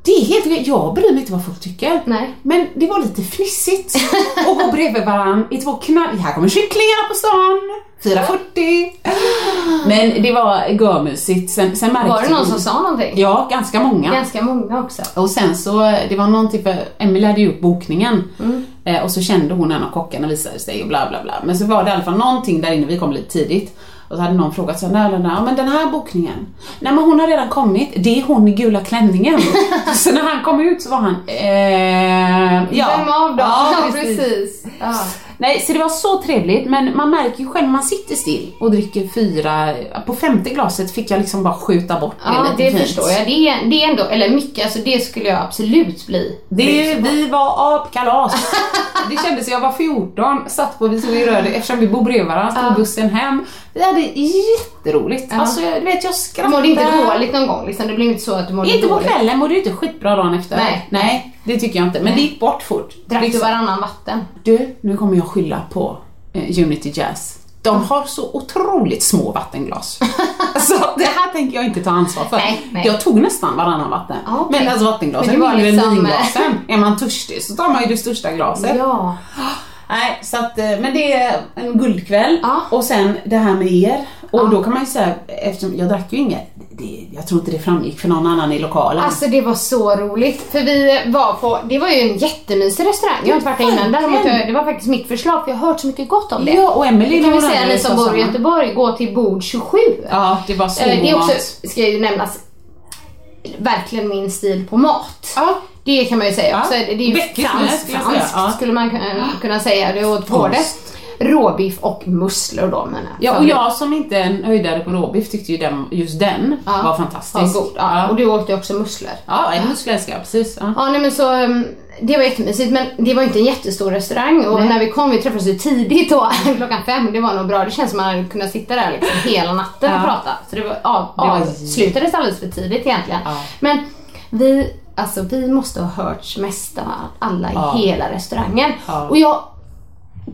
Det är helt jag bryr mig inte vad folk tycker. Nej. Men det var lite fnissigt att gå bredvid varandra i två knall... Här kommer kycklingarna på stan, 4.40. [gasps] Men det var görmysigt. Sen, sen märkte Var det någon vi- som sa någonting? Ja, ganska många. Ganska många också. Och sen så, det var någonting för Emelie hade gjort bokningen eh, och så kände hon en av kockarna visade sig och bla bla bla. Men så var det i alla fall någonting där inne, vi kom lite tidigt. Och så hade någon frågat så här, nej, nej, nej, men den här bokningen. Nej men hon har redan kommit, det är hon i gula klänningen. [laughs] så när han kom ut så var han, eh, ja. Vem av dem? Ja, precis. Ja. Nej, så det var så trevligt men man märker ju själv man sitter still och dricker fyra, på femte glaset fick jag liksom bara skjuta bort det Ja, lite det fint. förstår jag. Det är, det är ändå, eller mycket, alltså det skulle jag absolut bli. Det, vi var apkalas. [laughs] Det kändes, jag var 14, satt på, vi stod i Röde, eftersom vi bor bredvid varandra, stod bussen hem. Vi hade jätteroligt. Ja. Alltså, du vet jag Du skrattade. mådde inte dåligt någon gång liksom? Det blev inte så att du mådde Inte på kvällen, mådde du inte skitbra dagen efter? Nej. Nej, det tycker jag inte. Men det gick bort fort. Drack du Liksom. varannan vatten? Du, nu kommer jag skylla på eh, Unity Jazz. De har så otroligt små vattenglas. [laughs] alltså, det här tänker jag inte ta ansvar för. Nej, nej. Jag tog nästan varannan vatten. Okej. Men alltså vattenglasen är var mindre än liksom, vinglasen. [laughs] Är man törstig så tar man ju det största glaset. Ja. Nej, så att, eh, men det är en guldkväll. Ja. Och sen det här med er. Och Ja. då kan man ju säga, eftersom jag drack ju inget, det, jag tror inte det framgick för någon annan i lokalen. Alltså det var så roligt. För vi var på, det var ju en jättemysig restaurang. Jag har inte varit där innan. Däremot, det var faktiskt mitt förslag för jag har hört så mycket gott om det. ja, och Emelie Det kan vi säga ni som bor i. Göteborg, gå till bord 27. Ja, det var så Eh, det är också, ska ju nämnas, verkligen min stil på mat. Ja. Det kan man ju säga Ja. också. Det är ju franskt, skulle jag franskt Ja. skulle man kunna, säga. Det åt både råbiff och musslor då. Men Ja, och jag som inte är en höjdare på råbiff tyckte ju den, just den Ja. var fantastisk. var god. Ja. Och du åt ju också musslor. Ja, en muskel älskar jag, precis. Ja. Ja, nej men så um, det var jättemysigt men det var inte en jättestor restaurang och Nej. när vi kom, vi träffades ju tidigt då, [laughs] klockan fem, det var nog bra. Det känns som man hade kunnat sitta där liksom hela natten och Ja. prata. Så det var, av, Det var- avslutades alldeles för tidigt egentligen. Ja. Men vi, alltså vi måste ha hört mest av alla Ja. i hela restaurangen. Ja. Och jag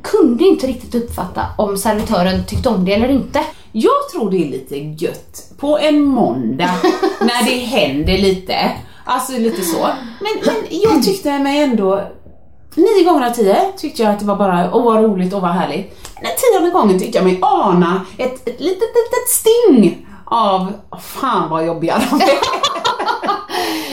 kunde inte riktigt uppfatta om servitören tyckte om det eller inte. Jag tror det är lite gött på en måndag [laughs] när det händer lite. Alltså lite så. Men, men jag tyckte mig ändå Nio gånger av tio tyckte jag att det var bara, åh vad roligt och vad härligt. Den tionde gången tyckte jag mig ana ett, ett litet, litet sting av, fan vad jobbiga de är. [laughs]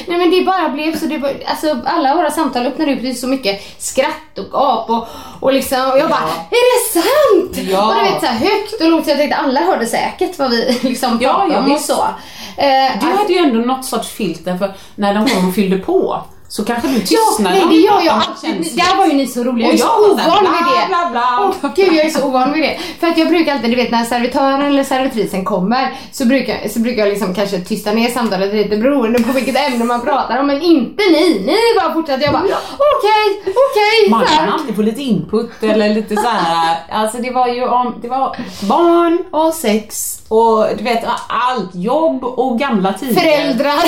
Nej men det bara blev så, det var, alltså alla våra samtal öppnade upp till så mycket skratt och gap och, och liksom, och jag bara Ja. Är det sant? Ja. Och du vet så här högt och lågt, så jag tänkte alla hörde säkert vad vi [laughs] liksom pratade ja, om och så. Eh, Du hade ju ändå något sorts filter för när de kom och fyllde på så kanske du Ja, tystnar nej om det gör jag alltid. Där var ju ni så roliga. Jag är Och så ovan vid bla, det. bla, bla. Åh gud, jag är så ovan vid det. För att jag brukar alltid, du vet när servitören eller servitrisen kommer så brukar, så brukar jag liksom kanske tysta ner samtalet lite beroende på vilket ämne man pratar om. Men inte ni. Ni bara fortsätter. Jag bara okej, okej. Man så här. kan alltid få lite input eller lite så här. Alltså det var ju om, det var barn och sex och du vet allt, jobb och gamla tider. Föräldrar.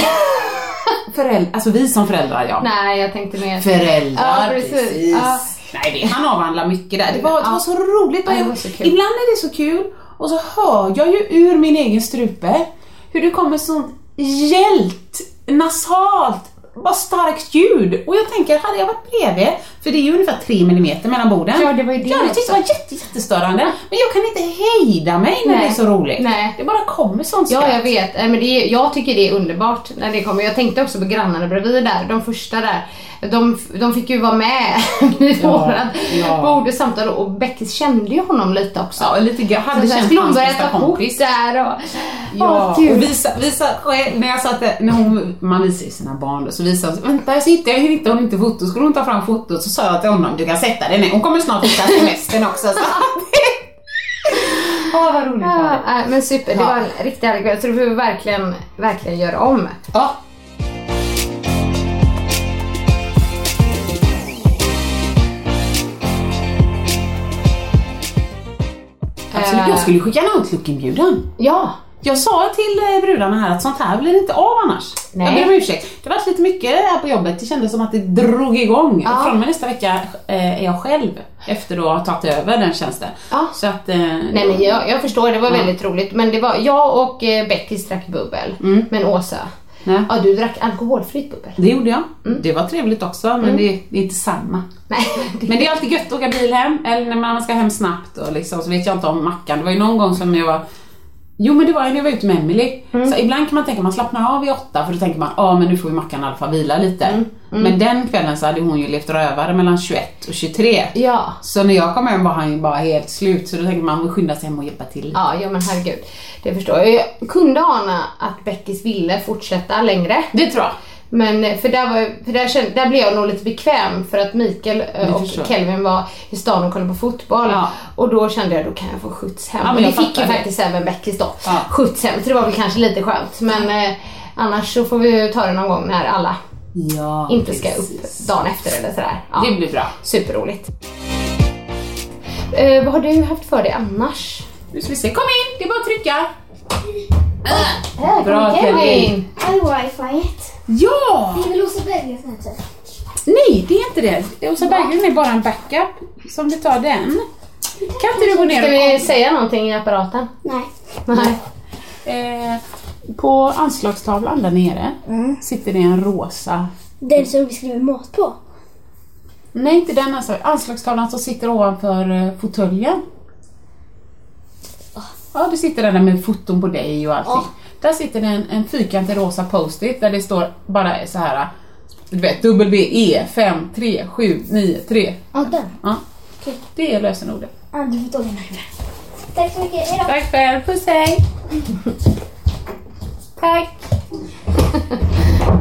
Föräldrar, alltså vi som föräldrar ja. Nej, jag tänkte mer. Föräldrar, Ja, precis. precis. Ja. Nej, vi han avhandlar mycket där. Det var, det var så roligt. Ja, det var så. Ibland är det så kul och så hör jag ju ur min egen strupe hur det kommer sånt gällt, nasalt, bara starkt ljud. Och jag tänker, hade jag varit bredvid, för det är ju ungefär 3 mm mellan borden. Ja, det var ju det Jag hade tyckt det var jätte, jättestörande. Men jag kan inte hejda mig när Nej. det är så roligt. Nej. Det bara kommer sånt Ja, skratt. jag vet. Men det jag tycker det är underbart när det kommer. Jag tänkte också på grannarna bredvid där, de första där. De, de fick ju vara med [laughs] vid Ja, vårat ja. bord och samtal och Beckis kände ju honom lite också. Ja, lite grann. Hade Så jag känt skulle hon börja ta kort där och... Ja, Åh, och visa, visa när jag satt när hon, man visar ju sina barn då, så visar hon, vänta jag sitter, jag hittar hon inte foto, skulle hon ta fram fotot så sa jag till honom, du kan sätta dig ner, hon kommer snart hitta semestern också. Så. [laughs] Åh vad roligt Ja, men super, det Ja. var en riktigt härlig kväll så det får vi verkligen, verkligen göra om. Ja. Absolut, jag skulle skicka en Outlook-inbjudan. Ja, Jag sa till eh, brudarna här att sånt här blir inte av annars. Nej. Jag ber om ursäkt. Det var lite mycket här på jobbet. Det kändes som att det drog igång. Ja. Från och med nästa vecka eh, är jag själv efter att ha tagit över den tjänsten. Ja. Så att... Eh, nej men jag, jag förstår, det var Ja. väldigt roligt. Men det var, jag och eh, Beckis drack bubbel. Mm. Men Åsa, nej, ja du drack alkoholfritt bubbel. det gjorde jag. Mm. Det var trevligt också men det, det är inte samma. Nej, det, Men det är alltid gött att åka bil hem, eller när man ska hem snabbt och liksom, så vet jag inte om Mackan. Det var ju någon gång som jag var Jo men det var när jag var ute med Emily. Mm. Så ibland kan man tänka man slappnar av vid åtta för då tänker man ja men nu får vi Mackan i fall vila lite. Mm. Men den kvällen så hade hon ju levt rövare mellan 21 och 23. ja. Så när jag kom hem var han ju bara helt slut så då tänker man skynda sig hem och hjälpa till. Ja, ja men herregud. Det förstår jag. Jag kunde ana att Beckis ville fortsätta längre. Det tror jag. Men eh, för där, var, för där, kände, där blev jag nog lite bekväm för att Mikael eh, och jag. Kelvin var i stan och kollade på fotboll. Ja. Och då kände jag då kan jag få skjuts hem. Ja, men och det jag fick ju faktiskt även Beckis då. Ja. Skjuts hem, så det var väl kanske lite skönt. Men eh, annars så får vi ju ta det någon gång när alla Ja, inte ska precis. upp dagen efter eller sådär. Ja. Det blir bra. Superroligt. Eh, vad har du haft för dig annars? Nu ska vi se, kom in! Det är bara att trycka. Här Bra. Här är wifi. Ja! Det är väl Åsa Berggrens nätet? Nej, det är inte det. Åsa Berggren är bara en backup. Så om du tar den. Kan inte du gå ner Ska vi säga någonting i apparaten? Nej. Nej. Eh, på anslagstavlan där nere sitter det en rosa... Den som vi skriver mat på. Nej, inte den alltså. Anslagstavlan som sitter ovanför eh, fåtöljen. Ja, det sitter den där med foton på dig och allting. Där sitter det en, en fyrkantig rosa post-it där det står bara så här. Du vet, WE 5 3 7 9 3. Ja, den. Ja. Okej. Det är lösenordet. Ja, du får ta den här. Tack så mycket. Hejdå. Tack själv, puss hej! [laughs] Tack!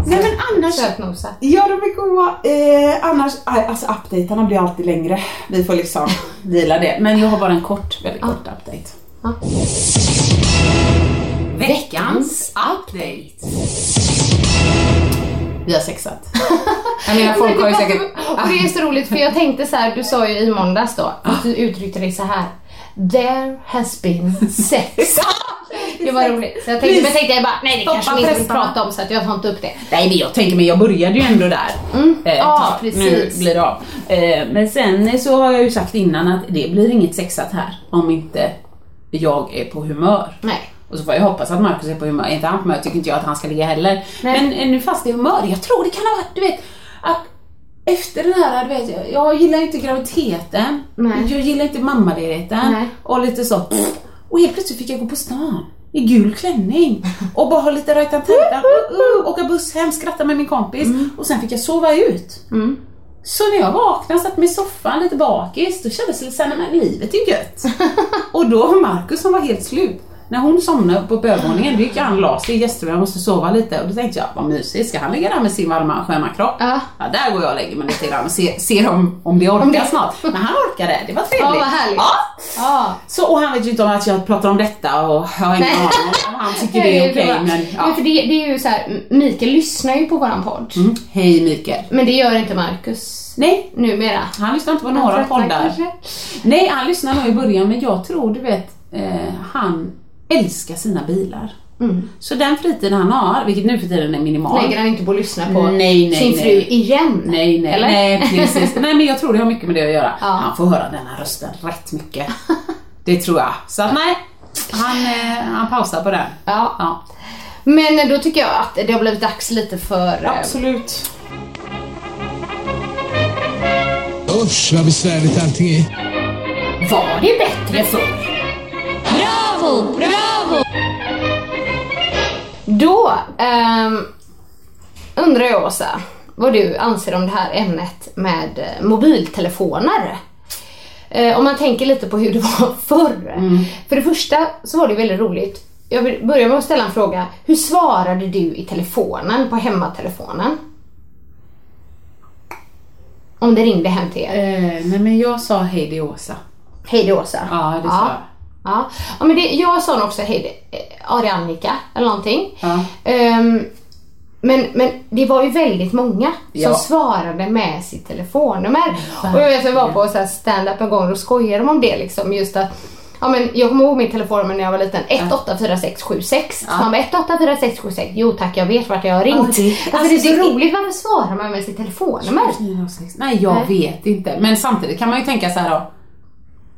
Nej men annars... Sötnosa. Ja, de är goda. Eh, annars, alltså updaterna blir alltid längre. Vi får liksom [laughs] Vila det. Men jag har bara en kort, väldigt kort update. Ja. Veckans update. Vi har sexat. [laughs] Jag menar folk har ju säkert... Och det är så roligt för jag tänkte så här, du sa ju i måndags då, att du uttryckte dig så här. There has been sex. [laughs] Det var roligt. Så jag tänkte, men tänkte jag bara, nej det Stoppa kanske vi inte vill prata om så att jag tar inte upp det. Nej men jag tänker men jag började ju ändå där. Eh, Ja, nu precis. blir det av. Eh, men sen så har jag ju sagt innan att det blir inget sexat här om inte jag är på humör. Nej. Och så får jag hoppas att Marcus är på humör. Är inte han på humör tycker inte jag att han ska ligga heller. Nej. Men nu fast i humör, jag tror det kan ha varit, du vet, att efter den här, du vet, jag, gillar inte graviditeten, Nej. jag gillar inte mammaledigheten Nej. och lite så. Och helt plötsligt fick jag gå på stan i gul klänning och bara ha lite rajtan tajta, uh, åka buss hem, skratta med min kompis och sen fick jag sova ut. Mm. Så när jag vaknade satt mig i soffan lite bakis, då kändes det lite såhär, men livet är gött. [laughs] och då Marcus som var helt slut, när hon somnade uppe på övervåningen, då gick han och la sig i gästrummet, jag måste sova lite. Och då tänkte jag, vad mysigt, ska han ligga där med sin varma sköna kropp? Ja. Ja, där går jag och lägger mig lite grann och ser, ser om, om det orkar Om det- snart. Men han orkade, det var trevligt. Ja, vad härligt. Ja. Ja. Så, och han vet ju inte om att jag pratar om detta och jag har ingen aning om han tycker det är okej. men, Men ja. för det, det är ju så här, Mikael lyssnar ju på våran podd. mm. Hej Mikael. Men det gör inte Marcus Nej, numera. han lyssnar inte på några poddar. kanske. Nej, han lyssnar nog i början men jag tror, du vet, eh, han älskar sina bilar. Mm. Så den fritiden han har, vilket nu för tiden är minimal. Lägger han inte på att lyssna på Nej, nej, sin nej. fru igen? Nej, nej, Eller? nej precis. nej men jag tror det har mycket med det att göra. Ja. Han får höra den här rösten rätt mycket. Det tror jag. Så att nej, han, eh, han pausar på den. Ja. Ja, Men då tycker jag att det har blivit dags lite för... eh, absolut. Usch vad besvärligt allting är. Var det bättre förr? Bravo! Bravo! Då ehm, undrar jag Åsa, vad du anser om det här ämnet med eh, mobiltelefoner. Eh, om man tänker lite på hur det [laughs] var förr. För det första så var det väldigt roligt. Jag vill börja med att ställa en fråga. Hur svarade du i telefonen, på hemmatelefonen? Om det ringde hem till er. Eh, nej men jag sa hej det är Åsa. Hej det är Åsa. Ja, det sa jag. Ja. ja, men det, jag sa nog också hej ja, det är Annika eller någonting. Ja. Ehm, men, men det var ju väldigt många Ja. som svarade med sitt telefonnummer. Och jag vet jag var på så stand-up en gång och skojade de om det liksom. Just att, ja, men jag kommer ihåg mitt telefonnummer när jag var liten. 184676. Så man bara 184676. Jo tack jag vet vart jag har ringt. Ja, det- alltså, alltså, det är så det- roligt. Varför svarar man med sitt telefonnummer? Nej jag Nej. vet inte. Men samtidigt kan man ju tänka så här då.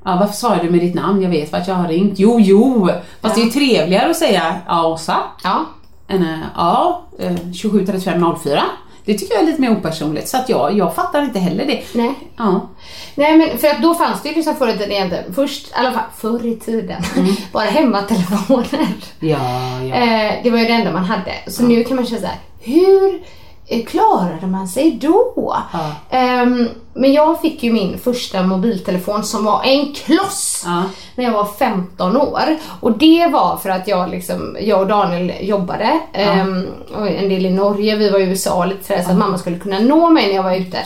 Ja, varför svarar du med ditt namn? Jag vet vart jag har ringt. Jo, jo! Fast det är ju trevligare att säga ja, Åsa. Ja. Än eh, ja, eh, 27 35 04. Det tycker jag är lite mer opersonligt. Så att jag, jag fattar inte heller det. Nej. Ja. Nej men för att då fanns det ju liksom förr i tiden egentligen, först, i alla fall förr i tiden, [laughs] bara hemmatelefoner. Ja, ja. Eh, det var ju det enda man hade. Så nu kan man känna så här, hur eh, klarade man sig då? Ja. Ehm, men jag fick ju min första mobiltelefon som var en kloss Ja. när jag var 15 år. Och det var för att jag, liksom, jag och Daniel jobbade ehm, och en del i Norge, vi var i USA och lite sådär, så att mamma skulle kunna nå mig när jag var ute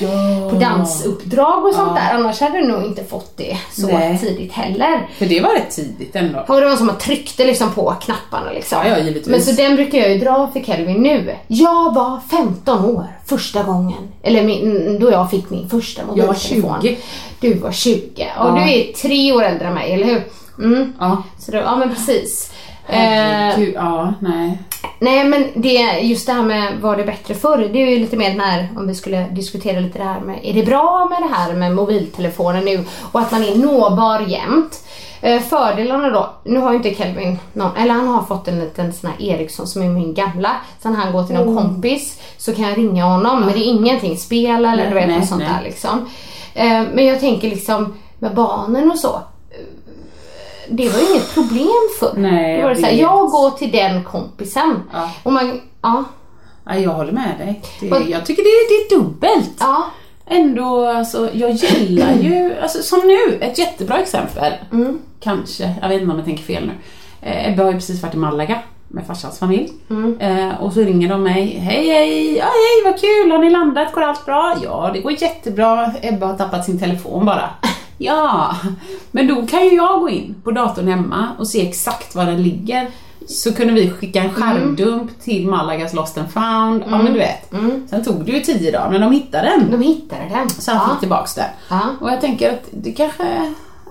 på dansuppdrag och sånt där. Annars hade jag nog inte fått det så Nej. tidigt heller. För det var rätt tidigt ändå. Och det var som att man tryckte liksom på knapparna liksom. Ja, ja. Men så den brukar jag ju dra för Kelvin nu. Jag var 15 år första gången. Eller min, då jag fick min första var mobiltelefon. 20. Du var 20. Och Ja. du är tre år äldre än mig, eller hur? Mm. Ja. Så då, ja men precis. Eh, Herregud, ja, nej. Nej men det, just det här med var det bättre förr, det är ju lite mer den här, om vi skulle diskutera lite det här med, är det bra med det här med mobiltelefonen nu och att man är nåbar jämt? Eh, fördelarna då, nu har ju inte Kelvin någon, eller han har fått en liten sån här Ericsson som är min gamla. När han går till någon kompis så kan jag ringa honom men det är ingenting spel eller Nej, du vet nej, något sånt nej. där liksom. Eh, men jag tänker liksom med barnen och så. Det var ju inget problem förr. Nej, Då var det jag så här, jag går till den kompisen. Ja. Och man, ja, Ja, jag håller med dig. Det, Och- jag tycker det är, det är dubbelt. ja, Ändå, alltså, jag gillar ju, [clears throat] alltså, som nu, ett jättebra exempel. Mm. Kanske, jag vet inte om jag tänker fel nu. Eh, Ebbe har ju precis varit i Malaga med farsans familj. Mm. Eh, och så ringer de mig. Hej hej, ja, hej vad kul, har ni landat? Går allt bra? Ja, det går jättebra. Ebbe har tappat sin telefon bara. Ja, men då kan ju jag gå in på datorn hemma och se exakt var den ligger. Så kunde vi skicka en skärmdump till Malagas Lost and found. Ja men du vet. Sen tog det ju tio dagar men de hittade den. de hittade den. Så han ja. fick tillbaks den. Ja. Och jag tänker att det kanske,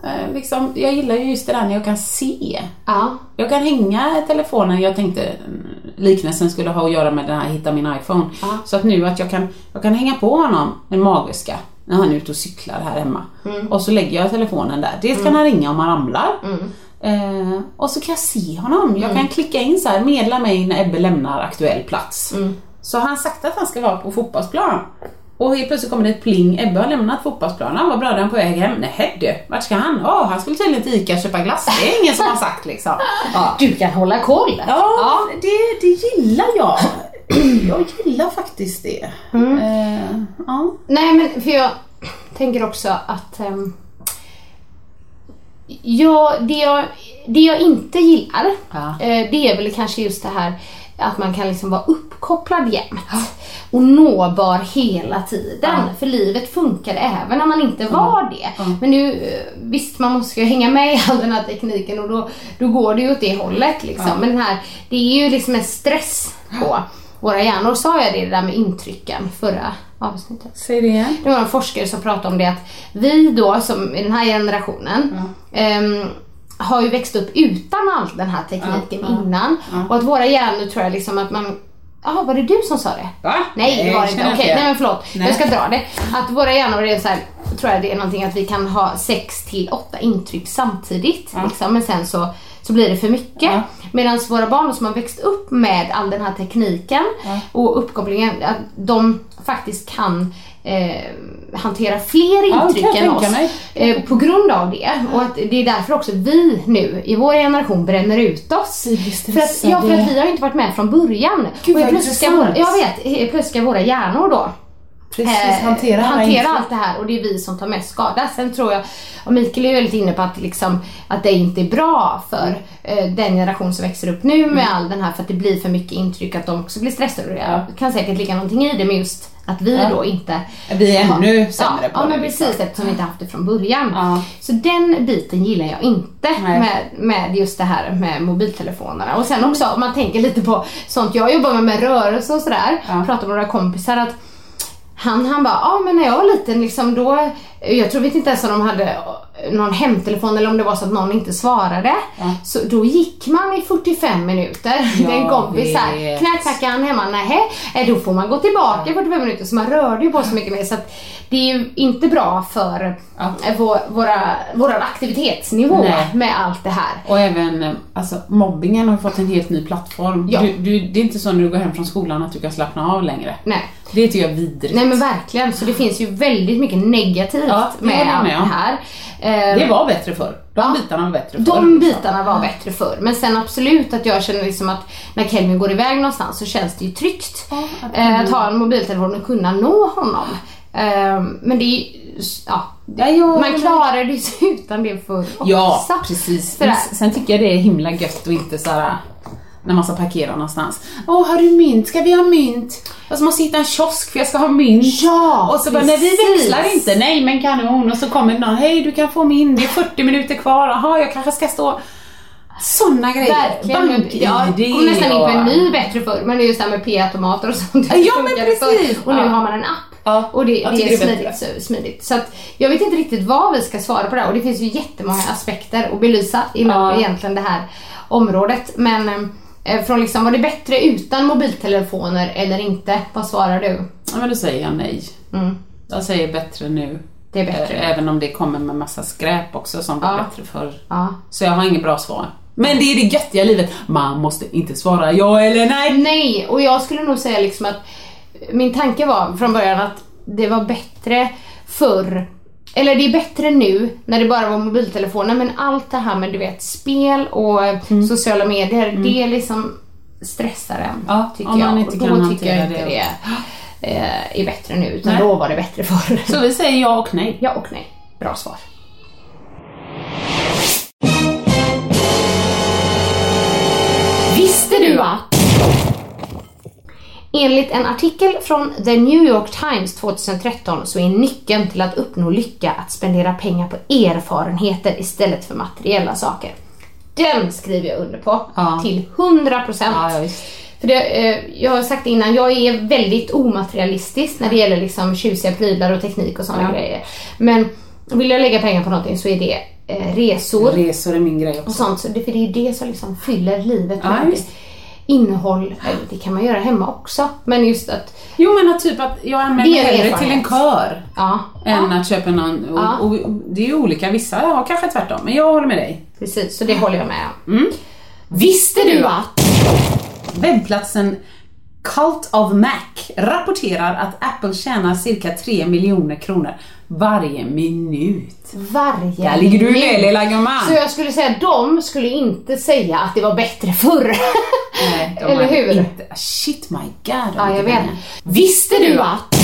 eh, liksom, jag gillar ju just det där när jag kan se. Ja, Jag kan hänga telefonen, jag tänkte mm, liknelsen skulle ha att göra med den här hitta min iPhone. Ja. Så att nu att jag kan, jag kan hänga på honom en magväska när han är ute och cyklar här hemma. Mm. Och så lägger jag telefonen där. Dels kan han ringa om han ramlar. Eh, och så kan jag se honom. Jag Mm. kan klicka in så här, medla mig när Ebbe lämnar aktuell plats. Mm. Så har han sagt att han ska vara på fotbollsplan. Och helt plötsligt kommer det ett pling, Ebbe har lämnat fotbollsplanen, den är på väg hem. Nej du, vart ska han? Åh, han skulle tydligen till ICA och köpa glass. Det är ingen som har sagt liksom. Ja, [laughs] du kan hålla koll. ja, Det, det gillar jag. Jag gillar faktiskt det. Mm. Eh, ja. Nej men för jag tänker också att ehm, Ja, det jag det jag inte gillar, Ja. eh, det är väl kanske just det här att man kan liksom vara uppkopplad jämt. Och nåbar hela tiden. För livet funkar även när man inte var det. Men nu, eh, visst man måste ju hänga med i [laughs] all den här tekniken och då, då går det ju åt det hållet liksom. Men den här, det är ju liksom en stress på våra hjärnor. Sa jag det där med intrycken förra avsnittet? Säg det igen. Det var en forskare som pratade om det att vi då som i den här generationen ehm, har ju växt upp utan all den här tekniken innan. Och att våra hjärnor tror jag liksom att man Jaha, var det du som sa det? Va? Nej, det var det inte. Okej, jag nej men förlåt. Nej. Jag ska dra det. Att våra hjärnor är så här, tror jag det är någonting att vi kan ha 6 till 8 intryck samtidigt. Liksom, men sen så, så blir det för mycket. Ja. Medan våra barn som har växt upp med all den här tekniken och uppkopplingen, att de faktiskt kan eh, hantera fler Ja, intryck jag än oss. Eh, på grund av det. Och att det är därför också vi nu i vår generation bränner ut oss. För att, ja, för att vi har inte varit med från början. Gud, och plötsligt ska våra, jag vet, plötsligt ska våra hjärnor då Precis, eh, hantera, alla hantera allt det här och det är vi som tar mest skada. Sen tror jag, och Mikael är ju lite inne på att, liksom, att det inte är bra för eh, den generation som växer upp nu med all den här, för att det blir för mycket intryck, att de också blir stressade. Och jag kan säkert ligga någonting i det, men just att vi då inte Vi är ännu sämre ja, på ja, det. men liksom. precis eftersom vi inte haft det från början. Ja. Så den biten gillar jag inte Nej. med, med just det här med mobiltelefonerna. Och sen också om man tänker lite på sånt jag jobbar med, med rörelse och sådär. Ja. Pratar med några kompisar att han, han bara, ja men när jag var liten liksom då, jag tror vet inte ens om de hade någon hemtelefon eller om det var så att någon inte svarade. Så då gick man i 45 minuter. [laughs] Ja, en kompis här, vet. knackade han hemma, nej eh, då får man gå tillbaka i 45 minuter. Så man rörde ju på så mycket mer. Så att det är ju inte bra för Ja. eh, vår, våra, våran aktivitetsnivå Nej. med allt det här. Och även, eh, alltså mobbingen har fått en helt ny plattform. Ja. Du, du, det är inte så när du går hem från skolan att du kan slappna av längre. Nej. Det tycker jag är vidrigt. Nej men verkligen, så det finns ju väldigt mycket negativt Ja, med med det här. Det var bättre förr. De Ja. bitarna var bättre förr. De bitarna var bättre förr. Men sen absolut att jag känner liksom att när Kelvin går iväg någonstans så känns det ju tryggt. eh, att ha en mobiltelefon och kunna nå honom. Eh, men det är ja, Ja, man klarar det sig [laughs] utan det förr också. Ja, precis. Sådär. Sen tycker jag det är himla gött och inte såhär när man ska parkera någonstans. Åh, har du mynt? Ska vi ha mynt? Och så måste jag hitta en kiosk för jag ska ha mynt. Ja, Och så bara, nej vi växlar inte. Nej men kanon. Och så kommer någon, hej du kan få min, det är 40 minuter kvar. Jaha, jag kanske ska stå... Såna grejer. Verkligen. BankID Ja, jag kom nästan in på en ny bättre förr. Men det är just det här med p-automater och sånt. Ja, men precis. förr. Och nu Ja. har man en app. Ja, Och det, jag det är tycker det är smidigt, så, smidigt. Att jag vet inte riktigt vad vi ska svara på det här. Och det finns ju jättemånga aspekter att belysa inom Ja. egentligen det här området. Men eh, från liksom, var det bättre utan mobiltelefoner eller inte? Vad svarar du? Ja men då säger jag nej. Mm. Jag säger bättre nu. Det är bättre. Eh, Även om det kommer med massa skräp också som var Ja. bättre förr. Ja. Så jag har inget bra svar. Men det är det göttiga livet. Man måste inte svara ja eller nej. Nej, och jag skulle nog säga liksom att min tanke var från början att det var bättre förr eller det är bättre nu när det bara var mobiltelefoner men allt det här med du vet spel och Mm. sociala medier det liksom stressar en Ja, tycker om man jag. inte och då kan tycker jag inte det. det eh, är bättre nu utan Nej. då var det bättre förr. Så vi säger ja och nej. ja och nej. Bra svar. Visste du att Enligt en artikel från The New York Times 2013 så är nyckeln till att uppnå lycka att spendera pengar på erfarenheter istället för materiella saker. Den skriver jag under på Ja. till 100%. Ja, ja. För det, eh, jag har sagt det innan, jag är väldigt omaterialistisk när det gäller liksom tjusiga prylar och teknik och sådana grejer. Men vill jag lägga pengar på någonting så är det eh, resor Resor är min grej och också. sånt. Så det, för det är det som liksom fyller livet med. Innehåll. Det kan man göra hemma också. Men just att, Jo men att typ att jag anmäler mig hellre till en kör ja, än att köpa någon. Och, Ja. och, det är ju olika, vissa har kanske tvärtom. Men jag håller med dig. precis. Så det håller jag med om. Visste du att webbplatsen Cult of Mac rapporterar att Apple tjänar cirka 3 miljoner kronor varje minut. Varje Där ligger du minut. med lilla gumman. Så jag skulle säga, de skulle inte säga att det var bättre förr. Nej, Eller hur? Inte, shit my god. Ja, jag vet. Visste du att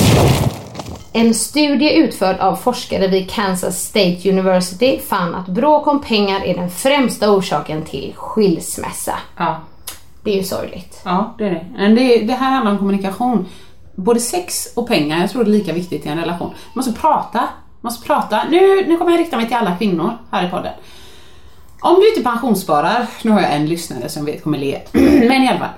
En studie utförd av forskare vid Kansas State University fann att bråk om pengar är den främsta orsaken till skilsmässa. Ja. Det är ju sorgligt. Ja, det är det. Men det, det här handlar om kommunikation. Både sex och pengar, jag tror det är lika viktigt i en relation. Man måste prata. Man måste prata. Nu, nu kommer jag rikta mig till alla kvinnor här i podden. Om du inte pensionssparar, nu har jag en lyssnare som vet kommer le, [clears throat] men i alla fall.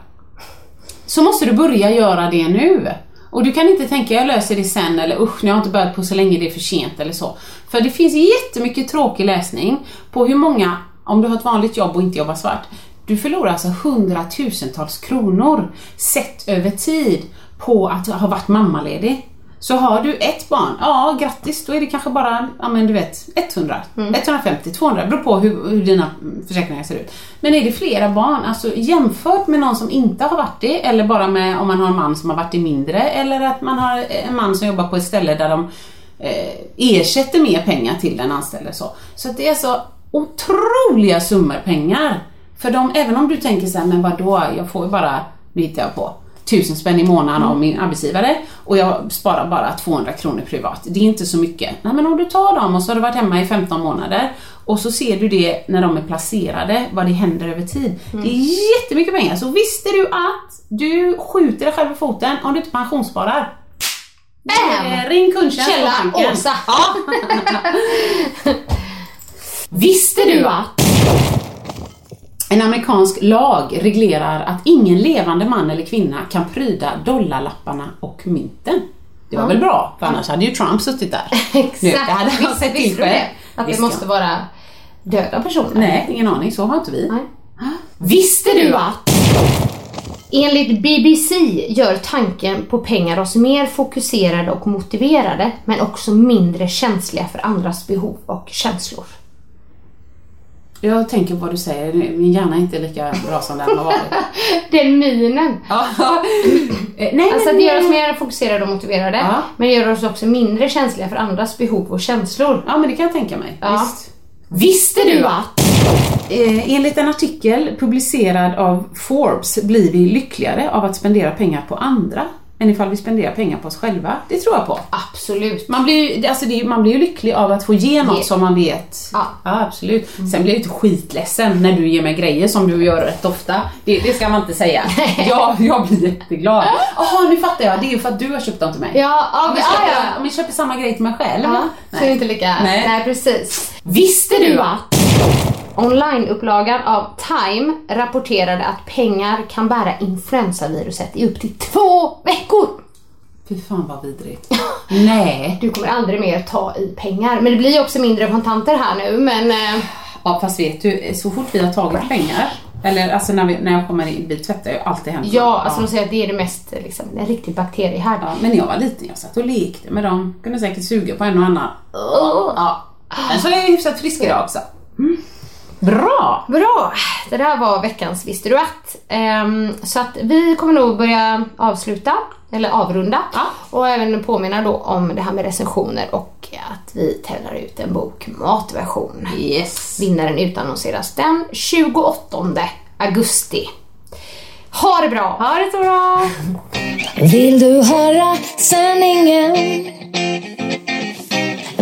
Så måste du börja göra det nu. Och du kan inte tänka jag löser det sen eller usch, nu har jag inte börjat på så länge det är för sent eller så. För det finns jättemycket tråkig läsning på hur många, om du har ett vanligt jobb och inte jobbar svart, du förlorar alltså hundratusentals kronor sett över tid på att ha varit mammaledig. Så har du ett barn, ja grattis, då är det kanske bara, ja men du vet, 100, 150, 200, beror på hur, hur dina försäkringar ser ut. Men är det flera barn, alltså jämfört med någon som inte har varit det, eller bara med om man har en man som har varit det mindre, eller att man har en man som jobbar på ett ställe där de eh, ersätter mer pengar till den anställde. Så, så det är så otroliga summor pengar. För de, även om du tänker så här, men vadå, jag får ju bara, nu hittar jag på, tusen spänn i månaden av min arbetsgivare och jag sparar bara 200 kronor privat. Det är inte så mycket. Nej men om du tar dem och så har du varit hemma i 15 månader och så ser du det när de är placerade, vad det händer över tid. Det är jättemycket pengar. Så visste du att du skjuter dig själv i foten om du inte pensionssparar? Bam! Eh, Ring kundtjänst Källa. Åsa. Ja. [laughs] Visste du att en amerikansk lag reglerar att ingen levande man eller kvinna kan pryda dollarlapparna och mynten? Det var väl bra, för annars hade ju Trump suttit där. Exakt. [laughs] Nu, det hade han Visst- sett till själv. det? Att det måste vara döda personer? Nej, ingen aning. Så har inte vi. Nej. Visste du att Enligt BBC gör tanken på pengar oss mer fokuserade och motiverade, men också mindre känsliga för andras behov och känslor. Jag tänker på vad du säger, min hjärna är inte lika bra som den har varit. [laughs] Den minen. Ja. [laughs] Eh, Nej, Alltså men- det gör oss mer fokuserade och motiverade, Ja. men gör oss också mindre känsliga för andras behov och känslor. Ja, men det kan jag tänka mig. Ja. Visst. Visste du att? Eh, enligt en artikel publicerad av Forbes blir vi lyckligare av att spendera pengar på andra än ifall vi spenderar pengar på oss själva. Det tror jag på. Absolut. Man blir, ju- alltså det, man blir ju lycklig av att få ge något Ge. som man vet. Ja. absolut. Sen blir jag inte skitledsen när du ger mig grejer som du gör rätt ofta. Det, det ska man inte säga. [laughs] jag, jag blir jätteglad. Jaha, nu fattar jag. Det är ju för att du har köpt dem till mig. Ja, ja, Om ja, jag, köper, ja. om jag köper samma grej till mig själv. ja så är det inte lika... Nej. Nej, precis. Visste du att? Onlineupplagan av Time rapporterade att pengar kan bära influensaviruset i upp till två veckor. Fy fan vad vidrigt. [laughs] Nej. Du kommer aldrig mer ta i pengar. Men det blir ju också mindre kontanter här nu, men... eh, Ja fast vet du, så fort vi har tagit pengar, eller alltså när, vi, när jag kommer in, vi tvättar ju alltid händerna. Ja, alltså de säger att det är det mest, liksom, en riktig bakteriehärd. Ja, men när jag var liten, jag satt och lekte med dem. Kunde säkert suga på en och annan. Ja. Men så är jag hyfsat frisk idag också. Mm. Bra! Bra! Det där var veckans Visste du att? Ehm, så att vi kommer nog börja avsluta, eller avrunda. Ja. Och även påminna då om det här med recensioner och att vi tävlar ut en bok matversion. Yes. Vinnaren utannonseras den 28 augusti. Ha det bra! Ha det så bra! Vill du höra sanningen?